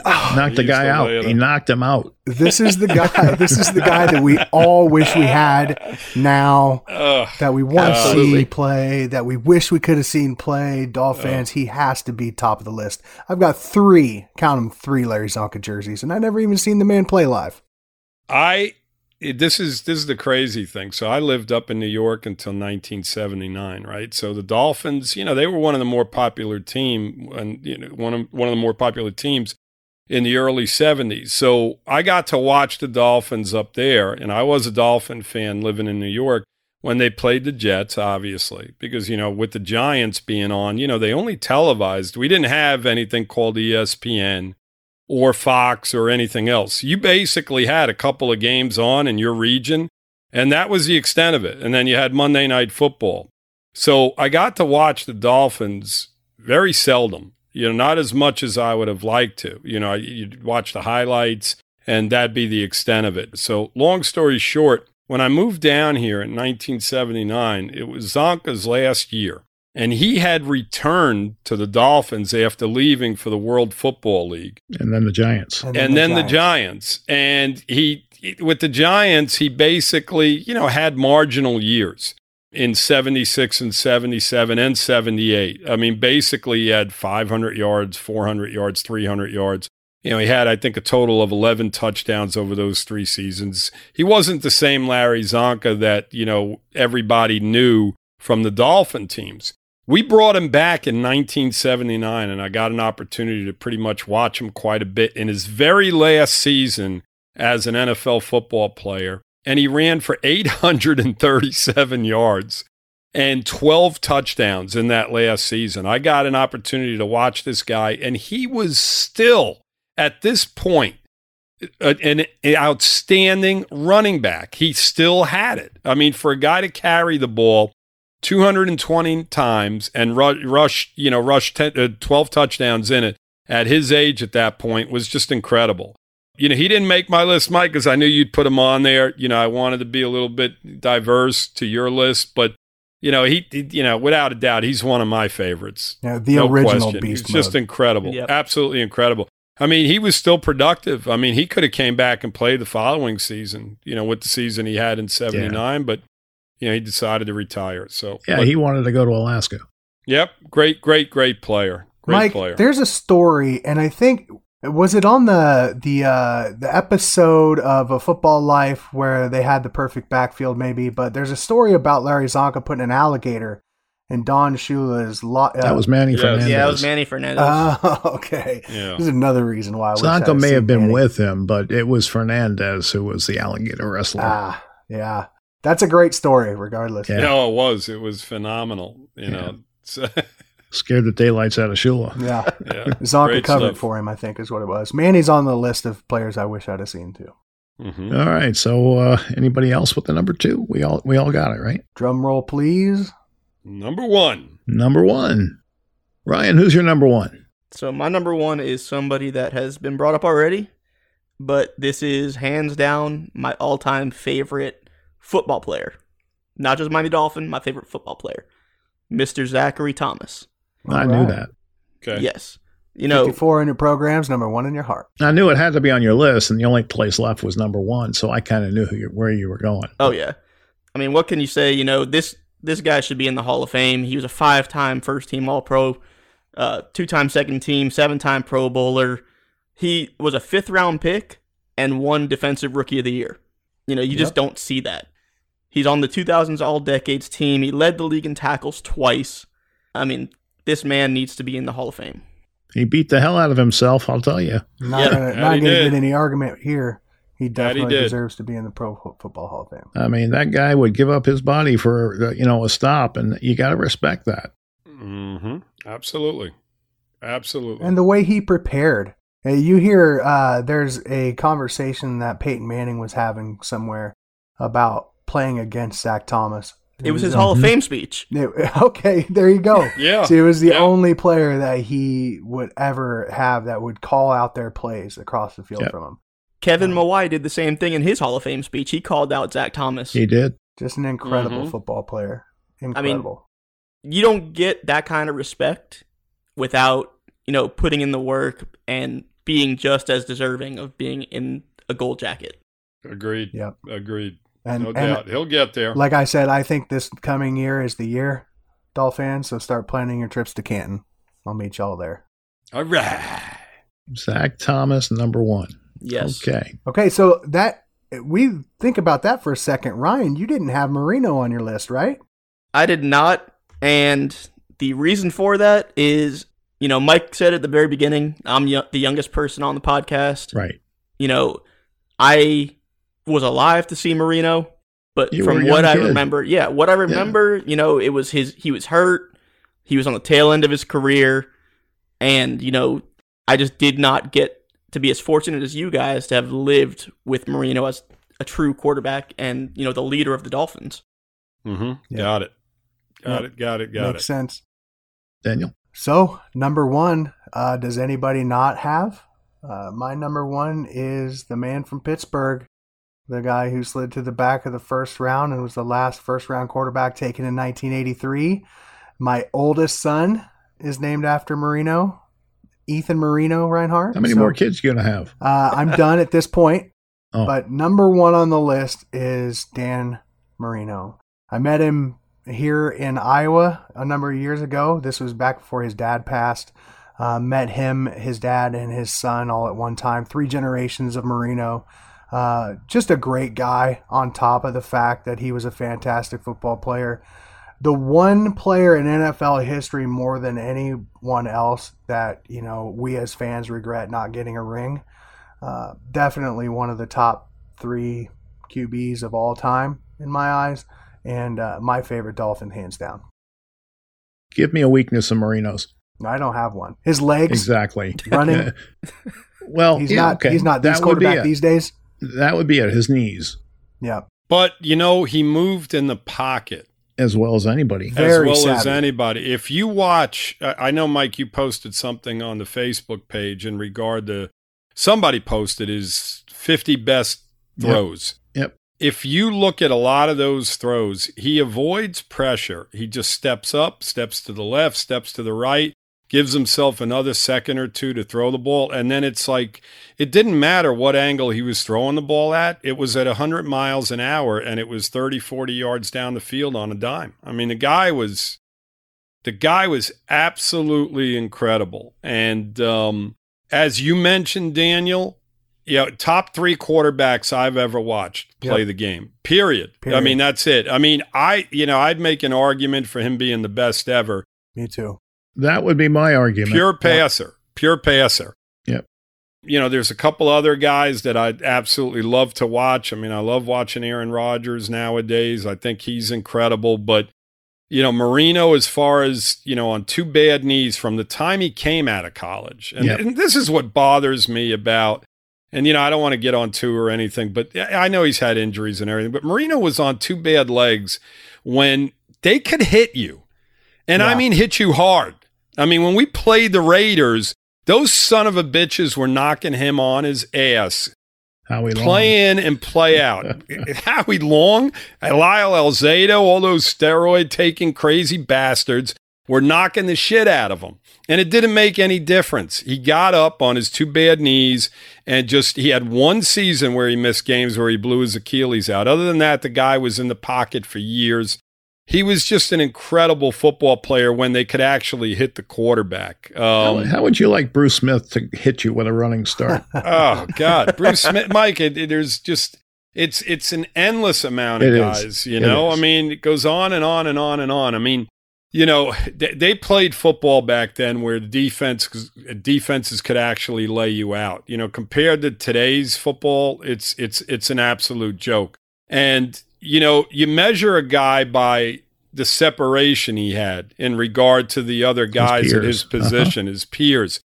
Oh, knocked the guy out. He knocked him out. This is the guy. This is the guy that we all wish we had now. Ugh. That we want to see play. That we wish we could have seen play. Dolph fans, he has to be top of the list. I've got three. Count them three Larry Csonka jerseys, and I never even seen the man play live. I it- this is this is the crazy thing. So I lived up in New York until 1979, right? So the Dolphins, you know, they were one of the more popular team and you know one of one of the more popular teams in the early 70s. So I got to watch the Dolphins up there, and I was a Dolphin fan living in New York when they played the Jets, obviously, because you know with the Giants being on, you know they only televised. We didn't have anything called ESPN or Fox or anything else. You basically had a couple of games on in your region, and that was the extent of it. And then you had Monday Night Football. So I got to watch the Dolphins very seldom, you know, not as much as I would have liked to. You know, you'd watch the highlights, and that'd be the extent of it. So, long story short, when I moved down here in 1979, it was Csonka's last year. And he had returned to the Dolphins after leaving for the World Football League And then the Giants. and then the Giants. And he, with the Giants, he basically, you know, had marginal years in 76 and 77 and 78. I mean, basically, he had 500 yards, 400 yards, 300 yards. You know, he had, I think, a total of 11 touchdowns over those three seasons. He wasn't the same Larry Csonka that, you know, everybody knew from the Dolphin teams. We brought him back in 1979, and I got an opportunity to pretty much watch him quite a bit in his very last season as an NFL football player. And he ran for 837 yards and 12 touchdowns in that last season. I got an opportunity to watch this guy, and he was still, at this point, an outstanding running back. He still had it. I mean, for a guy to carry the ball 220 times and rush, rush you know, rush 10, uh, 12 touchdowns in it at his age at that point was just incredible. You know, he didn't make my list, Mike, because I knew you'd put him on there. You know, I wanted to be a little bit diverse to your list, but you know, he, he- you know, without a doubt, he's one of my favorites. Yeah, the No original question. beast He's just incredible, Yep. absolutely incredible. I mean, he was still productive. I mean, he could have came back and played the following season. You know, with the season he had in '79, but you know, he decided to retire. So, Yeah, but- he wanted to go to Alaska. Yep, great, great, great player. Great Mike, player. there's a story, and I think was it on the the uh, the episode of A Football Life where they had the perfect backfield, maybe. But there's a story about Larry Csonka putting an alligator in Don Shula's. Lo- uh, That was Manny Yes. Fernandez. Yeah, it was Manny Fernandez. Oh, okay. Yeah. This is another reason why I wish I Csonka may have been Manny. with him, but it was Fernandez who was the alligator wrestler. Ah, yeah. That's a great story, regardless. Yeah. No, it was. It was phenomenal. You know. So, Scared the daylights out of Shula. Yeah. yeah. Csonka Great covered stuff. for him, I think, is what it was. Manny's on the list of players I wish I'd have seen too. Mhm. All right. So uh, anybody else with the number two? We all we all got it, right? Drum roll, please. Number one. Number one. Ryan, who's your number one? So my number one is somebody that has been brought up already, but this is hands down my all-time favorite football player. Not just Miami Dolphin, my favorite football player, Mr. Zachary Thomas. I All knew that. Okay. Yes. You know, 54 in your programs, number one in your heart. I knew it had to be on your list, and the only place left was number one, so I kind of knew who you, where you were going. oh yeah. I mean, what can you say? You know, this this guy should be in the Hall of Fame. He was a five-time first-team All-Pro, uh, two-time second-team, seven-time Pro Bowler. He was a fifth-round pick and one Defensive Rookie of the Year. You know, you just don't see that. He's on the 2000s All Decades team. He led the league in tackles twice. I mean, this man needs to be in the Hall of Fame. He beat the hell out of himself, I'll tell you. Not Yeah, gonna, that not gonna get any argument here. He That he definitely deserves to be in the Pro Football Hall of Fame. I mean, that guy would give up his body for uh, you know a stop, and you got to respect that. Mm-hmm. Absolutely. Absolutely. And the way he prepared. You hear uh, there's a conversation that Peyton Manning was having somewhere about playing against Zach Thomas. It was his um, Hall of Fame speech. it- okay, there you go. yeah. So it was the Yeah. only player that he would ever have that would call out their plays across the field Yep. from him. Kevin Mawae did the same thing in his Hall of Fame speech. He called out Zach Thomas. He did. Just an incredible Mhm. football player. mean, Incredible. you don't get that kind of respect without you know putting in the work and being just as deserving of being in a gold jacket. Agreed. Yep. Agreed. And no and doubt. He'll get there. like I said, I think this coming year is the year, Dolphin. So start planning your trips to Canton. I'll meet y'all there. All right. Zach Thomas, number one. Yes. Okay. Okay, so that we think about that for a second. Ryan, you didn't have Marino on your list, right? I did not, and the reason for that is you know Mike said at the very beginning I'm yo- the youngest person on the podcast. Right. You know, I was alive to see Marino, but You from what young I kid. remember, yeah, what I remember, you know, it was his. He was hurt. He was on the tail end of his career, and you know, I just did not get to be as fortunate as you guys to have lived with Marino as a true quarterback and you know the leader of the Dolphins. Mm-hmm. Yeah. Got it. Got Yep. it. Got it. Got it. Makes it. sense. Daniel. So number one, uh, does anybody not have? Uh, my number one is the man from Pittsburgh, the guy who slid to the back of the first round and was the last first round quarterback taken in 1983. My oldest son is named after Marino, Ethan Marino Reinhardt. How many So, more kids you gonna have? Uh, I'm done at this point. Oh. But number one on the list is Dan Marino. I met him here in Iowa a number of years ago. This was back before his dad passed. Uh, met him, his dad, and his son all at one time. Three generations of Marino. Uh, just a great guy on top of the fact that he was a fantastic football player. The one player in NFL history more than anyone else that, you know, we as fans regret not getting a ring. Uh, definitely one of the top three QBs of all time in my eyes, and uh, my favorite Dolphin, hands down. Give me a weakness of Marino's. I don't have one. His legs Exactly. running. well, He's yeah, not. okay. He's not this That quarterback these days. That would be at His knees, Yeah. But you know, he moved in the pocket as well as anybody. Very as well as anybody. If you watch, I I know Mike, you posted something on the Facebook page in regard to somebody posted his 50 best Yep. throws. Yep. If you look at a lot of those throws, he avoids pressure. He just steps up, steps to the left, steps to the right, gives himself another second or two to throw the ball. And then it's like, it didn't matter what angle he was throwing the ball at. It was at 100 miles an hour and it was 30, 40 yards down the field on a dime. I mean, the guy was. The guy was absolutely incredible. And um, as you mentioned, Daniel, you know, top three quarterbacks I've ever watched play Yep. the game. Period. I mean, that's it. I mean, I you know, I'd make an argument for him being the best ever. Me too. That would be my argument. Pure passer. Pure passer. Yep. You know, there's a couple other guys that I'd absolutely love to watch. I mean, I love watching Aaron Rodgers nowadays. I think he's incredible. But, you know, Marino, as far as, you know, on two bad knees from the time he came out of college. And, Yep. and this is what bothers me about, and, you know, I don't want to get on two or anything, but I know he's had injuries and everything. But Marino was on two bad legs when they could hit you. And I mean, hit you hard. I mean, when we played the Raiders, those son of a bitches were knocking him on his ass, Howie Long. play in and play out. Howie Long, Lyle Alzado, all those steroid taking crazy bastards. were knocking the shit out of him. And it didn't make any difference. He got up on his two bad knees and just, he had one season where he missed games where he blew his Achilles out. Other than that, the guy was in the pocket for years. He was just an incredible football player when they could actually hit the quarterback. How, Um, how would you like Bruce Smith to hit you with a running start? oh God, Bruce Smith, Mike. It, it- there's just it's it's an endless amount of It is. guys. You know. I mean, it goes on and on and on and on. I mean, you know, they, they played football back then where the defense defenses could actually lay you out. You know, compared to today's football, it's it's it's an absolute joke. And you know, you measure a guy by the separation he had in regard to the other guys at his peers. Uh-huh. position, his peers.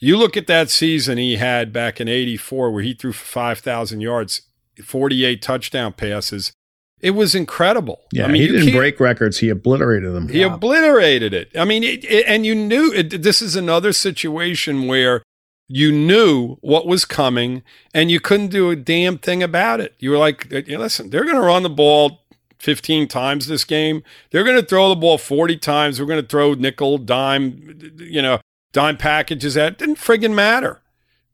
You look at that season he had back in 84 where he threw 5,000 yards, 48 touchdown passes. It was incredible. Yeah, I mean, he didn't break records. He obliterated them. He obliterated it. I mean, it, it- and you knew it, this is another situation where you knew what was coming and you couldn't do a damn thing about it. You were like, listen, they're going to run the ball 15 times this game. They're going to throw the ball 40 times. We're going to throw nickel, dime, you know, dime packages at. It didn't friggin' matter.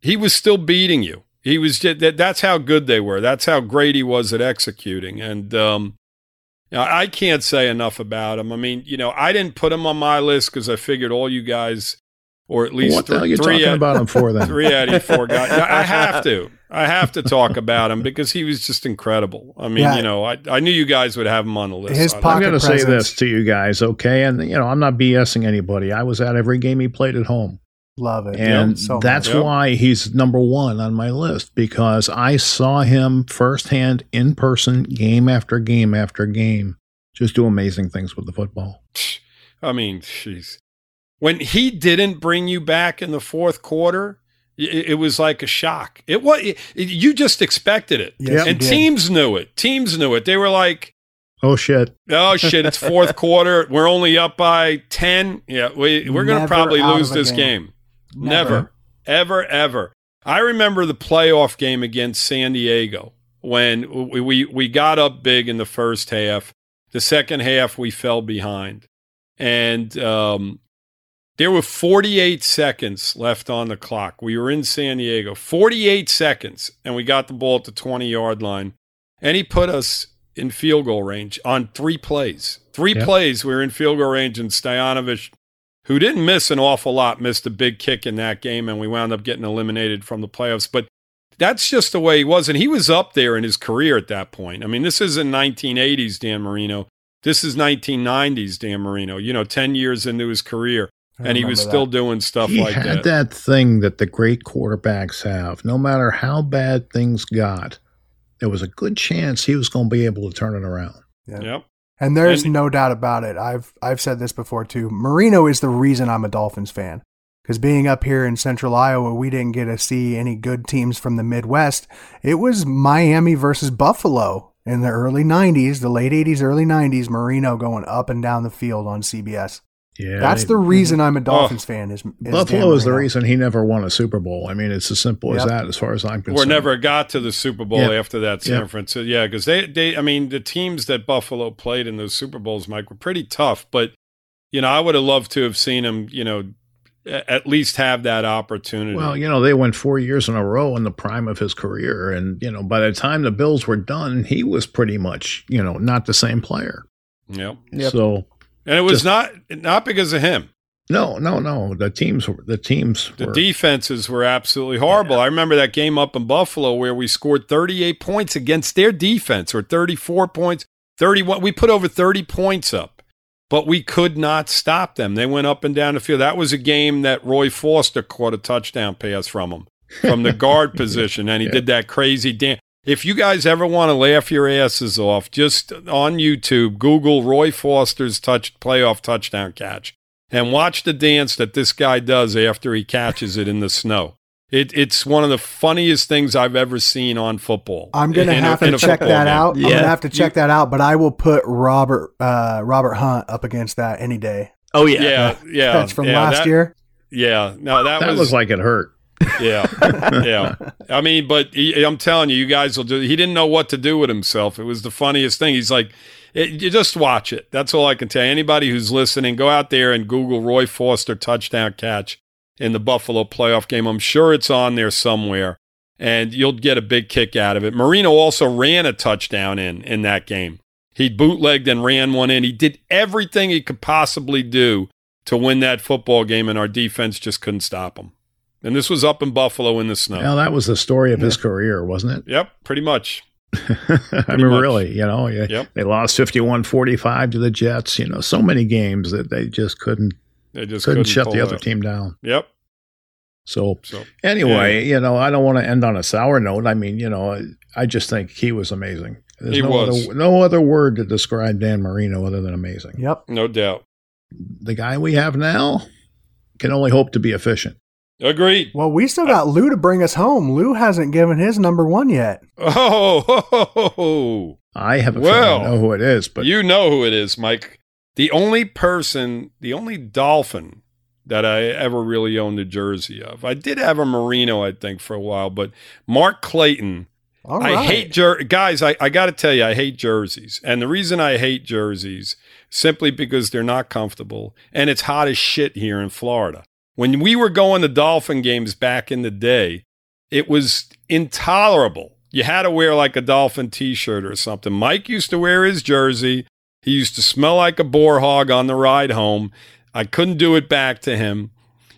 He was still beating you. He was just, that, that's how good they were. That's how great he was at executing. And, um, I can't say enough about him. I mean, you know, I didn't put him on my list because I figured all you guys, or at least what the hell are three, three talking out- about him for then? three out of four guys. I have to. I have to talk about him because he was just incredible. I mean, Yeah. you know, I, I knew you guys would have him on the list. His I- I'm going to say this to you guys, okay? And you know, I'm not BSing anybody. I was at every game he played at home, Love it. and so that's. Yep. why he's number one on my list because I saw him firsthand in person, game after game after game, just do amazing things with the football. I mean, jeez. When he didn't bring you back in the fourth quarter, it, it was like a shock. It was it- you just expected it, you and teams knew it. Teams knew it. They were like, Oh shit! "Oh shit, it's fourth quarter. We're only up by ten. Yeah, we we're going to probably lose this game. game. Never. ever, ever. I remember the playoff game against San Diego when we, we, we got up big in the first half. The second half, we fell behind. And um, there were 48 seconds left on the clock. We were in San Diego, 48 seconds, and we got the ball at the 20 yard line. And he put us in field goal range on three plays. Three Yep. plays, we were in field goal range, and Stoyanovich who didn't miss an awful lot, missed a big kick in that game, and we wound up getting eliminated from the playoffs. But that's just the way he was. And he was up there in his career at that point. I mean, this isn't 1980s Dan Marino. This is 1990s Dan Marino, you know, 10 years into his career. I And he was remember still doing stuff he like had that. that thing that the great quarterbacks have. No matter how bad things got, there was a good chance he was going to be able to turn it around. Yeah. Yep. And there's And- no doubt about it. I've I've said this before too. Marino is the reason I'm a Dolphins fan. Because being up here in central Iowa, we didn't get to see any good teams from the Midwest. It was Miami versus Buffalo in the early 90s, the late 80s, early 90s. Marino going up and down the field on CBS. Yeah, That's they- the reason I'm a Dolphins fan. Is, is Buffalo Dan is the Marino. reason he never won a Super Bowl. I mean, it's as simple as that, as far as I'm concerned. Or never got to the Super Bowl Yeah. after that San Yeah. Francisco. Yeah, because they, they, I mean, the teams that Buffalo played in those Super Bowls, Mike, were pretty tough. But, you know, I would have loved to have seen him, you know, at least have that opportunity. Well, you know, they went four years in a row in the prime of his career, and you know, by the time the Bills were done, he was pretty much, you know, not the same player. Yep. Yep. So And it was Just- not not because of him. no, no, no. The teams, were the teams, The were, defenses were absolutely horrible. I remember that game up in Buffalo where we scored 38 points against their defense, or 34 points, 31. We put over 30 points up, but we could not stop them. They went up and down the field. That was a game that Roy Foster caught a touchdown pass from him from the guard position, and he Yeah. did that crazy dance. If you guys ever want to laugh your asses off, just on YouTube, Google Roy Foster's touch playoff touchdown catch and watch the dance that this guy does after he catches it in the snow. It, it's one of the funniest things I've ever seen on football. I'm gonna In have in to check that game. out. I'm gonna have to check that out. But I will put Robert uh, Robert Hunt up against that any day. Oh yeah. Yeah, yeah. That's from yeah, last that- year. Yeah, no, that, that was looked like it hurt. Yeah, yeah. I mean, but he, I'm telling you, you guys will do. He didn't know what to do with himself. It was the funniest thing. He's like, it, you just watch it. That's all I can tell you. Anybody who's listening, go out there and Google Roy Foster touchdown catch in the Buffalo playoff game. I'm sure it's on there somewhere, and you'll get a big kick out of it. Marino also ran a touchdown in in that game. He bootlegged and ran one in. He did everything he could possibly do to win that football game, and our defense just couldn't stop him. And this was up in Buffalo in the snow. Well, that was the story of his career, wasn't it? Yep, pretty much. I mean, much. really, you know, yeah, Yep. they lost 51 45 to the Jets. You know, so many games that they just couldn't They just couldn't, couldn't, shut the other up. team down. Yep. So, So anyway, you know, I don't want to end on a sour note. I mean, you know, I, I just think he was amazing. There's He no was. Other, no other word to describe Dan Marino other than amazing. Yep. no doubt. The guy we have now can only hope to be efficient. Agreed. Well, we still got Lou to bring us home. Lou hasn't given his number one yet. Oh, ho, ho, ho. I have a Well, feeling I know who it is, but you know who it is, Mike. The only person, the only dolphin that I ever really owned a jersey of. I did have a Marino, I think, for a while, but Mark Clayton. All I right. hate jer- guys. I, I got to tell you, I hate jerseys, and the reason I hate jerseys simply because they're not comfortable, and it's hot as shit here in Florida. When we were going to Dolphin games back in the day, it was intolerable. You had to wear like a Dolphin T-shirt or something. Mike used to wear his jersey. He used to smell like a boar hog on the ride home. I couldn't do it back to him.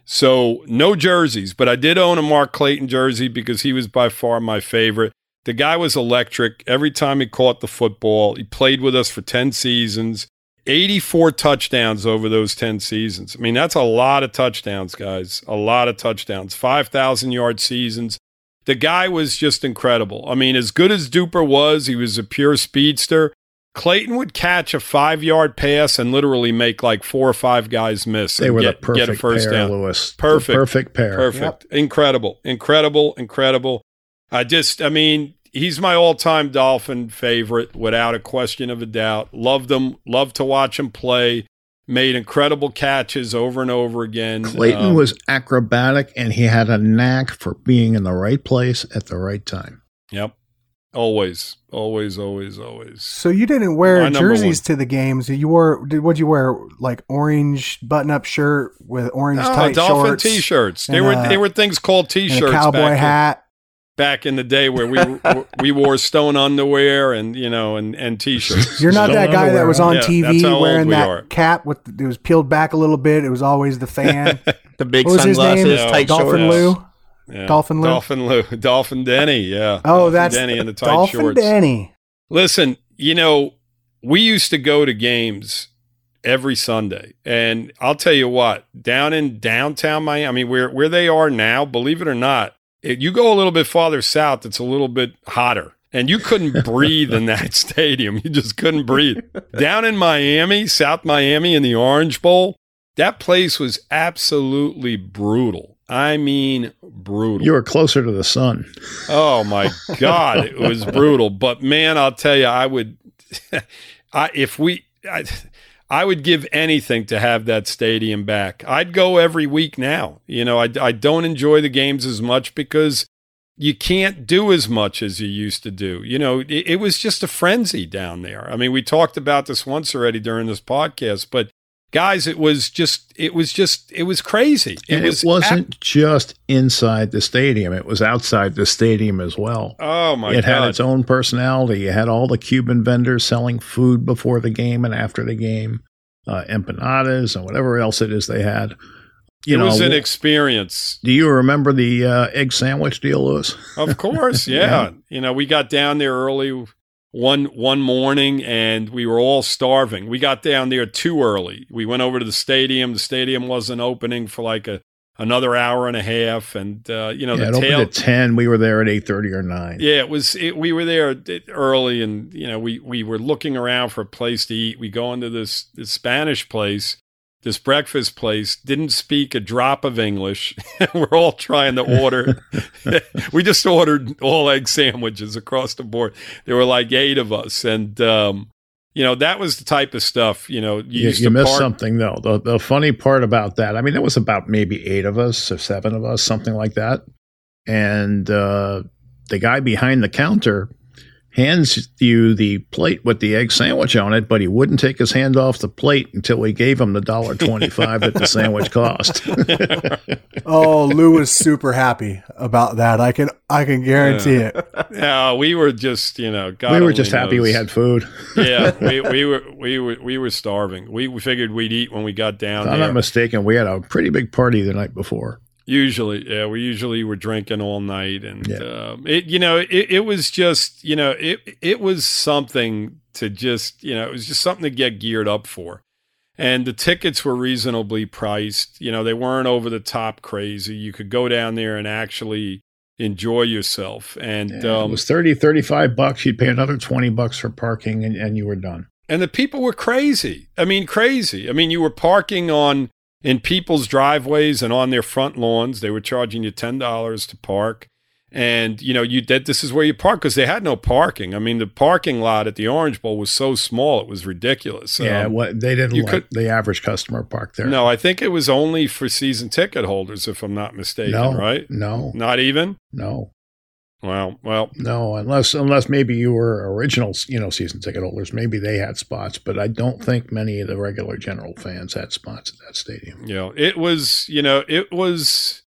So no jerseys, but I did own a Mark Clayton jersey because he was by far my favorite. The guy was electric. Every time he caught the football, he played with us for 10 seasons, 84 touchdowns over those 10 seasons. I mean, that's a lot of touchdowns, guys. A lot of touchdowns. 5,000 yard seasons. The guy was just incredible. I mean, as good as Duper was, he was a pure speedster. Clayton would catch a five yard pass and literally make like four or five guys miss. they and were get, the get a perfect first pair, down. Louis. The Perfect. perfect pair. Perfect. Incredible. Incredible. Incredible. I just, I mean, he's my all time Dolphin favorite without a question of a doubt. Loved him. Loved to watch him play. Made incredible catches over and over again. Clayton Um, was acrobatic and he had a knack for being in the right place at the right time. Yep. Always. Always, always, always. So you didn't wear My jerseys to the games. You wore did what you wear like orange button-up shirt with orange Oh, tight Dolphin shorts t-shirts. They were uh, they were things called t-shirts a cowboy back in- hat. Back in the day where we we wore stone underwear and you know and and t-shirts. You're not Still that guy that was on Yeah, TV wearing we that are. cap with it was peeled back a little bit. It was always the fan. The big What was his sunglasses, name? Yeah. tight Dolphin shorts. Lou. Yeah. Dolphin Lou? Dolphin Lou, Dolphin Denny, yeah. Oh, Dolphin that's Denny in the tight Dolphin shorts. Danny. Listen, you know, we used to go to games every Sunday, and I'll tell you what, down in downtown Miami, I mean, where where they are now, believe it or not, if you go a little bit farther south, it's a little bit hotter. And you couldn't breathe in that stadium. You just couldn't breathe. Down in Miami, South Miami, in the Orange Bowl, that place was absolutely brutal. I mean, brutal. You were closer to the sun. Oh my God, it was brutal. But man, I'll tell you, I would, I if we, I, I would give anything to have that stadium back. I'd go every week now. You know, I I don't enjoy the games as much because you can't do as much as you used to do. You know, it, it was just a frenzy down there. I mean, we talked about this once already during this podcast, but guys, it was just, it was just, it was crazy. And was it wasn't just inside the stadium, it was outside the stadium as well. Oh my god. it God! had its own personality. You had all the Cuban vendors selling food before the game and after the game, uh, empanadas and whatever else it is they had. You it know, was an experience. do you remember the uh, egg sandwich deal, Louis? Of course, yeah. You know, we got down there early one one morning and we were all starving. We got down there too early. We went over to the stadium. The stadium wasn't opening for like a another hour and a half and uh, you know yeah, it the opened tail at ten. We were there at eight thirty or nine. yeah, it was. It, we were there early, and you know, we we were looking around for a place to eat. We go into this this Spanish place, this breakfast place. Didn't speak a drop of English. we're all trying to order. we just ordered all egg sandwiches across the board. There were like eight of us, and um, you know, that was the type of stuff, you know, you, You, used you to missed park- something though. The the funny part about that, I mean, it was about maybe eight of us or seven of us, something like that. And uh, the guy behind the counter hands you the plate with the egg sandwich on it, but he wouldn't take his hand off the plate until we gave him the dollar twenty five that the sandwich cost. Oh, Lou was super happy about that. I can I can guarantee it. No, we were just, you know, God we were only just happy we had food. yeah, we, we were we were we were starving. We, we figured we'd eat when we got down If I'm there. not mistaken, we had a pretty big party the night before. Usually, yeah, we usually were drinking all night, and Yeah. um, it, you know, it, it was just, you know, it it was something to just, you know, it was just something to get geared up for, and the tickets were reasonably priced. You know, they weren't over the top crazy. You could go down there and actually enjoy yourself, and um, it was 30, 35 bucks. You'd pay another 20 bucks for parking and, and you were done. and the people were crazy. I mean, crazy. I mean, you were parking on in people's driveways and on their front lawns. They were charging you ten dollars to park, and you know you that this is where you park because they had no parking. I mean, the parking lot at the Orange Bowl was so small it was ridiculous. yeah, Um, what they didn't you let could- the average customer park there. no, I think it was only for season ticket holders, if I'm not mistaken. no, Right? no, Not even. no, Well, well, no. Unless unless maybe you were original, you know, season ticket holders. Maybe they had spots, but I don't think many of the regular general fans had spots at that stadium. know, it was. You know, it was.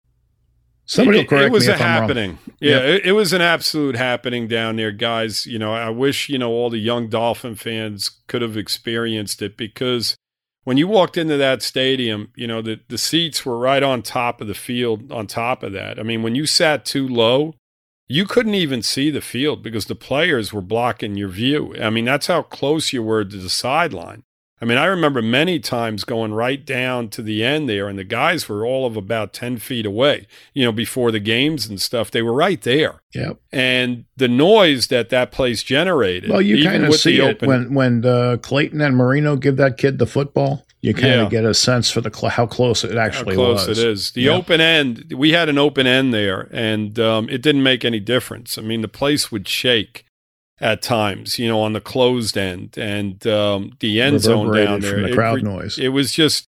Somebody it, correct it was me a if I'm wrong. happening. Yeah, it, it was an absolute happening down there, guys. You know, I wish you know all the young Dolphin fans could have experienced it because when you walked into that stadium, you know the the seats were right on top of the field. On top of that, I mean, when you sat too low, you couldn't even see the field because the players were blocking your view. I mean, that's how close you were to the sideline. I mean, I remember many times going right down to the end there, and the guys were all of about 10 feet away, you know, before the games and stuff. They were right there. Yep. And the noise that that place generated. Well, you kind of see it open- when when uh, Clayton and Marino give that kid the football. You kind Yeah. of get a sense for the cl- how close it actually how close was. it is. The Yeah. open end, we had an open end there, and um, it didn't make any difference. I mean, the place would shake at times, you know, on the closed end and um, the end zone down there. from the It crowd re- noise. It was just,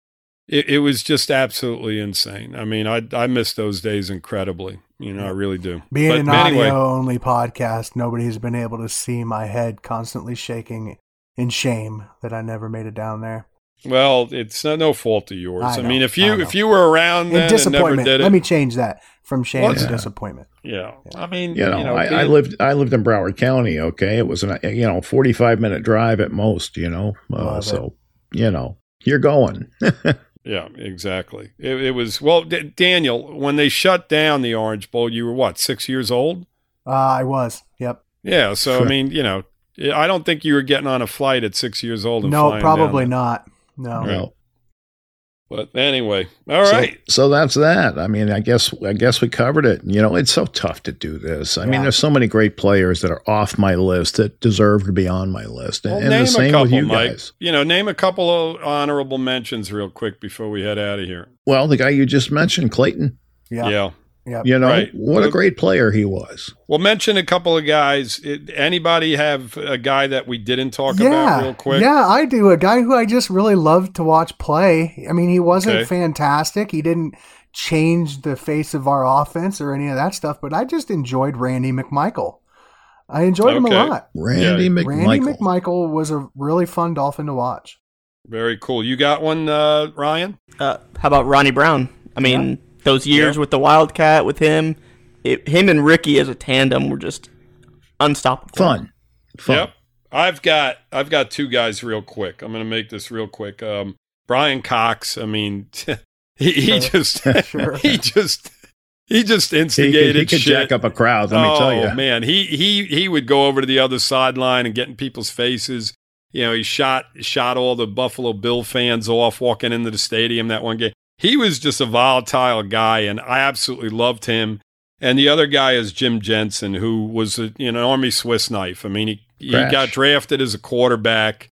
it, it was just absolutely insane. I mean, I I miss those days incredibly. You know, I really do. Being But an anyway, audio only podcast, nobody's been able to see my head constantly shaking in shame that I never made it down there. Well, it's no, no fault of yours. I I, know, mean, if you know. if you were around then and never disappointment. did it, Let me change that from shame Well, to yeah. disappointment. yeah. I mean, You know, you know I, I lived I lived in Broward County. Okay, it was an you know forty five minute drive at most. You know, uh, Love it. so you know you're going. Yeah, exactly. It, it was well, D- Daniel. When they shut down the Orange Bowl, you were what six years old? Uh, I was. Yep. Yeah. So I mean, you know, I don't think you were getting on a flight at six years old. And No, probably down not. No. Right. Well, there. But anyway, all so, right. So that's that. I mean, I guess I guess we covered it. You know, it's so tough to do this. I mean, there's so many great players that are off my list that deserve to be on my list, and, Well, and name the a same couple, with you Mike. guys. You know, name a couple of honorable mentions real quick before we head out of here. Well, the guy you just mentioned, Clayton. Yeah. Yeah. Yep. You know Right. what a great player he was. Well, mention a couple of guys. Anybody have a guy that we didn't talk about real quick? yeah, I do. A guy who I just really loved to watch play. I mean, he wasn't Okay. fantastic. He didn't change the face of our offense or any of that stuff, but I just enjoyed Randy McMichael. I enjoyed him a lot. Randy Yeah. McMichael. Randy McMichael was a really fun Dolphin to watch. Very cool. You got one, uh, Ryan? Uh, how about Ronnie Brown? I mean, those years Yeah. with the Wildcat with him, it, him and Ricky as a tandem were just unstoppable. Fun. Fun. Yep. I've got I've got two guys real quick. I'm going to make this real quick. Um, Bryan Cox. I mean, he, he just Sure. he just he just He could, instigated he could shit. jack up a crowd. Let me oh tell you. man, he he he would go over to the other sideline and get in people's faces. You know, he shot shot all the Buffalo Bill fans off walking into the stadium that one game. He was just a volatile guy, and I absolutely loved him. And the other guy is Jim Jensen, who was a, you know, an Army Swiss knife. I mean, he he Crash. got drafted as a quarterback,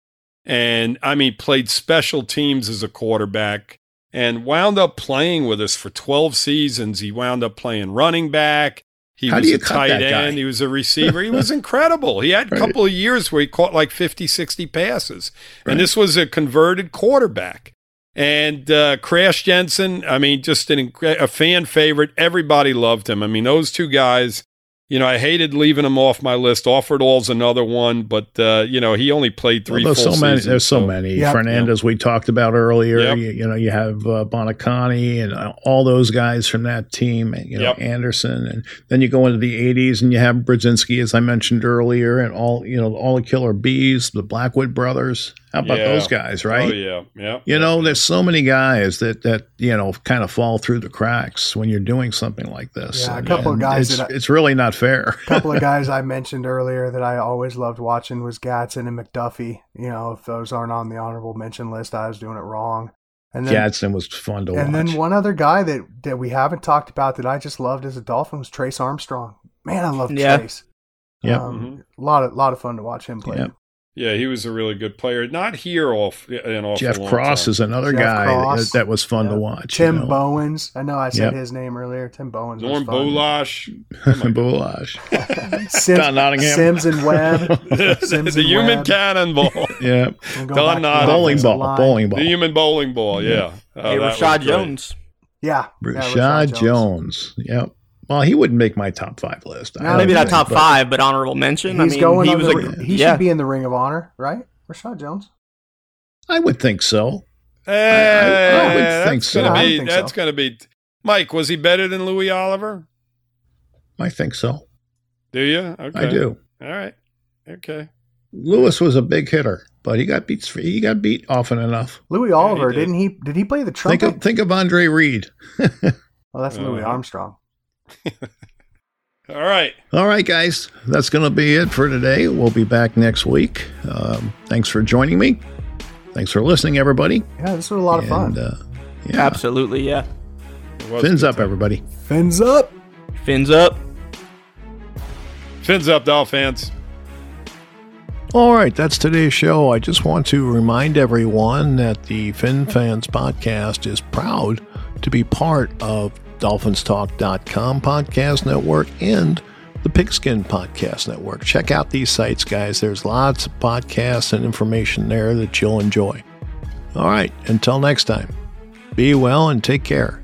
and I mean, played special teams as a quarterback, and wound up playing with us for twelve seasons. He wound up playing running back. He How was do you a tight that guy? end. He was a receiver. He was incredible. He had a Right. couple of years where he caught like 50, 60 passes. And this was a converted quarterback. And uh, Crash Jensen, I mean, just an, a fan favorite. Everybody loved him. I mean, those two guys, you know, I hated leaving him off my list. Offered All's another one, but, uh, you know, he only played three Well, there's full so many. seasons, There's so many. Yep. Fernandez we talked about earlier. Yep. You, you know, you have uh, Buoniconti and uh, all those guys from that team. And, you know, Yep. Anderson, and then you go into the '80s and you have Brudzinski, as I mentioned earlier, and all you know, all the Killer Bees, the Blackwood brothers. How about Yeah. those guys, right? Oh, yeah. Yeah. You know, there's so many guys that that you know kind of fall through the cracks when you're doing something like this. Yeah, a couple of guys It's, that I- it's really not fair. A couple of guys I mentioned earlier that I always loved watching was Gatson and McDuffie. You know, if those aren't on the honorable mention list, I was doing it wrong. And then, Gadsden was fun to and watch. And then one other guy that, that we haven't talked about that I just loved as a Dolphin was Trace Armstrong. Man, I love Yeah. Trace. Yep. Um, A lot of lot of fun to watch him play. Yep. Yeah, he was a really good player. Not here off an awful Jeff Cross time. is another Jeff guy Cross. that, that was fun to watch. Tim you know. Bowens. I know I said Yep. his name earlier. Tim Bowens. was Norm fun. Bulaich. Bulaich. Sims, Don Nottingham. Sims and Webb. Sims the and human Webb. cannonball. Yeah. We'll Don back to the Nottingham. Bowling ball. Bowling ball. the human bowling ball, yeah. Oh, hey, uh, that was Reshad great. Jones. Yeah. yeah, Reshad Jones. Yep. Well, he wouldn't make my top five list. I No, don't Maybe not think, top but- five, but honorable mention. He's I mean, going. he was the, a he yeah. should be in the Ring of Honor, right? Reshad Jones. I would think so. Eh, I- I would think so. Gonna I be, think that's so. going to be. Mike, was he better than Louis Oliver? I think so. Do you? Okay. I do. All right. Okay. Louis was a big hitter, but he got beat. He got beat often enough. Louis Oliver, did. did. not he? Did he play the Think trumpet? of think of Andre Reed. well, that's Louis Uh, Armstrong. All right. All right, guys, that's going to be it for today. We'll be back next week. Um, thanks for joining me. Thanks for listening, everybody. Yeah, this was a lot of fun. Uh, yeah, Absolutely, yeah. Fins up, time. everybody. Fins up. Fins up. Fins up, Doll fans. All right, that's today's show. I just want to remind everyone that the Fin Fans podcast is proud to be part of DolphinsTalk.com podcast network and the Pigskin Podcast Network. Check out these sites, guys. There's lots of podcasts and information there that you'll enjoy. All right, until next time, be well and take care.